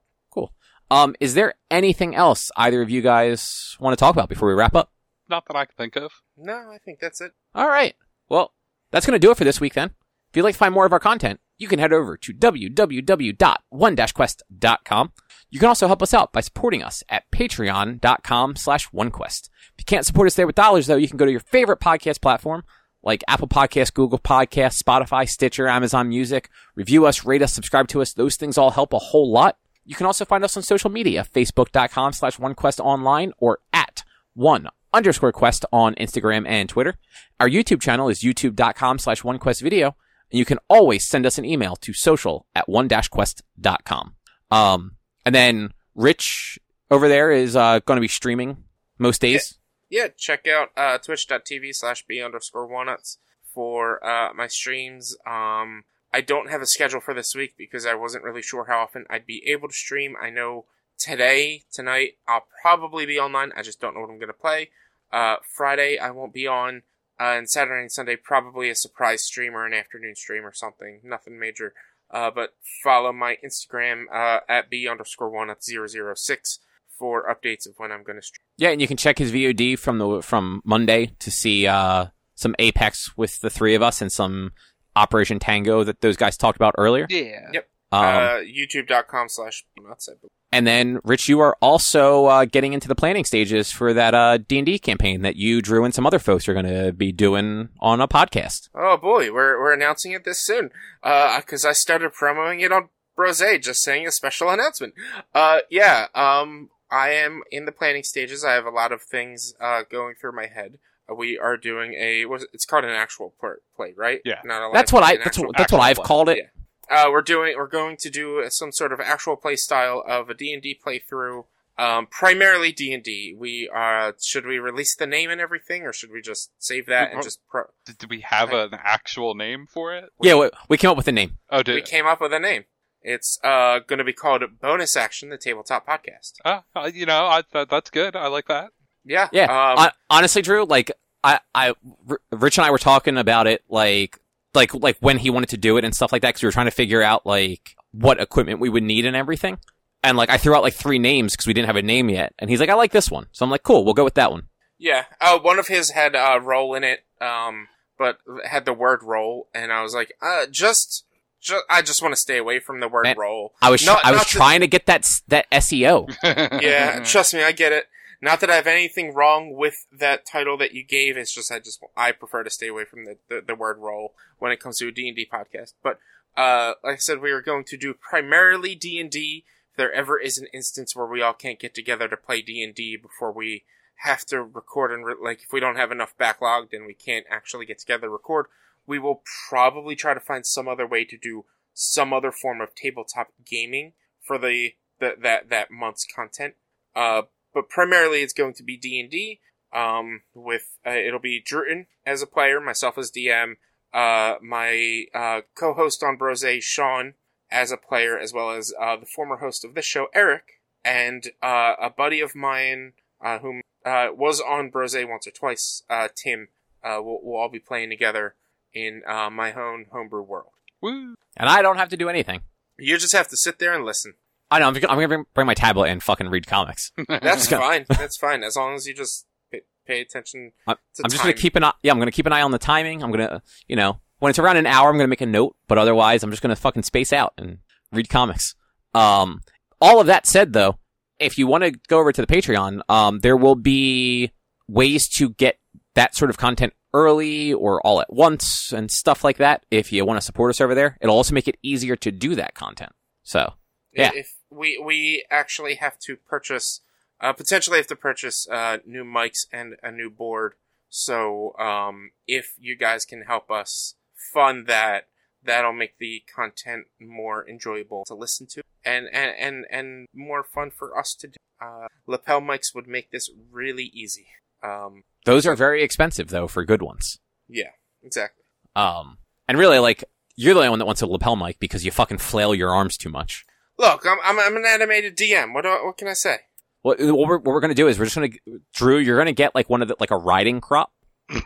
Um, is there anything else either of you guys want to talk about before we wrap up? Not that I can think of. No, I think that's it. All right. Well, that's going to do it for this week then. If you'd like to find more of our content, you can head over to www.one-quest.com. You can also help us out by supporting us at patreon.com slash onequest. If you can't support us there with dollars though, you can go to your favorite podcast platform like Apple Podcasts, Google Podcasts, Spotify, Stitcher, Amazon Music. Review us, rate us, subscribe to us. Those things all help a whole lot. You can also find us on social media, facebook.com slash onequestonline or at one underscore quest on Instagram and Twitter. Our YouTube channel is youtube.com slash onequestvideo. And you can always send us an email to social at one-quest.com. Um, and then Rich over there is, uh, going to be streaming most days. Yeah, check out uh, twitch.tv slash b underscore walnuts for uh, my streams. Um, I don't have a schedule for this week because I wasn't really sure how often I'd be able to stream. I know today, tonight, I'll probably be online. I just don't know what I'm going to play. Uh, Friday, I won't be on. Uh, and Saturday and Sunday, probably a surprise stream or an afternoon stream or something. Nothing major. Uh, but follow my Instagram uh, at b underscore one at 006 for updates of when I'm going to stream. Yeah, and you can check his VOD from the from Monday to see uh, some Apex with the three of us and some Operation Tango that those guys talked about earlier. Yeah. Yep. Um, uh, YouTube.com slash nuts. And then, Rich, you are also uh, getting into the planning stages for that uh, D&D campaign that you, Drew, and some other folks are going to be doing on a podcast. Oh boy, we're we're announcing it this soon. Uh, because I started promoting it on Brose, just saying a special announcement. Uh, yeah. Um, I am in the planning stages. I have a lot of things uh going through my head. Uh, we are doing a it's called an actual play, play right? Yeah. Not a That's what I that's, actual, what, that's what I've play. called it. Yeah. Uh, we're doing we're going to do some sort of actual play style of a D&D playthrough. Um, primarily D&D. We uh should we release the name and everything or should we just save that and Oh. just pro- Did, did we have an actual name for it? Yeah, we, we came up with a name. Oh, did we came up with a name. It's uh going to be called Bonus Action the Tabletop Podcast. Ah, uh, you know, I, that, that's good. I like that. Yeah. Yeah. Um, Hon- honestly, Drew, like I, I, R- Rich and I were talking about it, like, like, like when he wanted to do it and stuff like that, because we were trying to figure out like what equipment we would need and everything. And like I threw out like three names because we didn't have a name yet, and he's like, "I like this one," so I'm like, "Cool, we'll go with that one." Yeah. Uh, one of his had uh, roll in it, um, but had the word roll, and I was like, uh, just, ju- I just want to stay away from the word Man, roll. I was, Not- I was not to- trying to get that that SEO. Yeah, trust me, I get it. Not that I have anything wrong with that title that you gave. It's just I just I prefer to stay away from the, the, the word role when it comes to a D and D podcast. But uh, like I said, we are going to do primarily D and D. If there ever is an instance where we all can't get together to play D and D before we have to record and re- like if we don't have enough backlogged and we can't actually get together to record, we will probably try to find some other way to do some other form of tabletop gaming for the, the that that month's content. Uh, but primarily it's going to be D and D. Um, with uh, it'll be Druten as a player, myself as DM, uh, my uh, co-host on Brose, Sean, as a player, as well as uh, the former host of this show, Eric, and uh, a buddy of mine uh, whom uh, was on Brose once or twice, uh, Tim. Uh, we'll, we'll all be playing together in uh, my own homebrew world. Woo. and I don't have to do anything. You just have to sit there and listen. I know. I'm, just gonna- I'm gonna bring, bring my tablet and fucking read comics. That's fine. That's fine as long as you just pay, pay attention. I'm- to I'm just gonna keep an eye. Yeah, I'm gonna keep an eye on the timing. I'm gonna, you know, when it's around an hour, I'm gonna make a note. But otherwise, I'm just gonna fucking space out and read comics. Um, all of that said, though, if you want to go over to the Patreon, um, there will be ways to get that sort of content early or all at once and stuff like that. If you want to support us over there, it'll also make it easier to do that content. So, Yeah. If we we actually have to purchase, uh, potentially have to purchase uh, new mics and a new board. So um, if you guys can help us fund that, that'll make the content more enjoyable to listen to and and and, and more fun for us to do. Uh, lapel mics would make this really easy. Um, those are very expensive though for good ones. yeah, exactly. Um, and really, like, you're the only one that wants a lapel mic because you fucking flail your arms too much. Look, I'm I'm, I'm an animated DM. What do, what can I say? What, what we're, what we're gonna do is we're just gonna, Drew, you're gonna get like one of the, like a riding crop,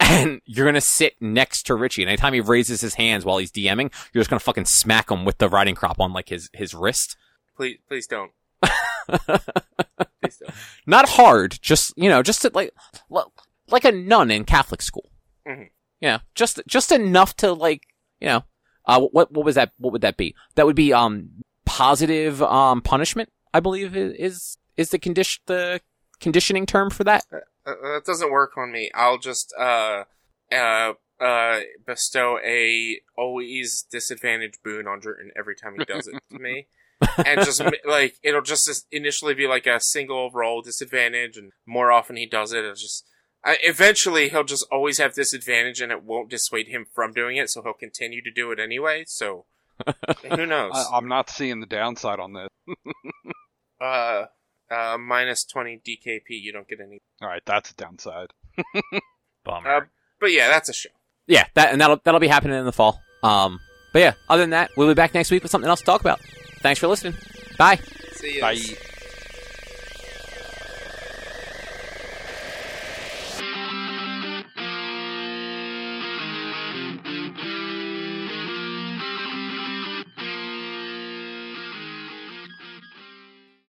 and you're gonna sit next to Richie, and anytime he raises his hands while he's DMing, you're just gonna fucking smack him with the riding crop on like his, his wrist. Please please don't. please don't. Not hard, just, you know, just to, like, like a nun in Catholic school. Mhm. You know, just, just enough to like, you know, uh, what, what was that, what would that be? That would be, um, positive, um, punishment, I believe is, is, the condition, the conditioning term for that. Uh, that doesn't work on me. I'll just uh uh uh bestow a always disadvantage boon on Druten every time he does it to me. And just like it'll just initially be like a single roll disadvantage, and more often he does it, it's just I, eventually he'll just always have disadvantage, and it won't dissuade him from doing it. So he'll continue to do it anyway. So who knows? I, I'm not seeing the downside on this. Uh, uh, minus twenty DKP. You don't get any. All right, that's a downside. Bummer. Uh, but yeah, that's a show. yeah, that and that'll that'll be happening in the fall. Um, but yeah, other than that, we'll be back next week with something else to talk about. Thanks for listening. Bye. See ya. Bye.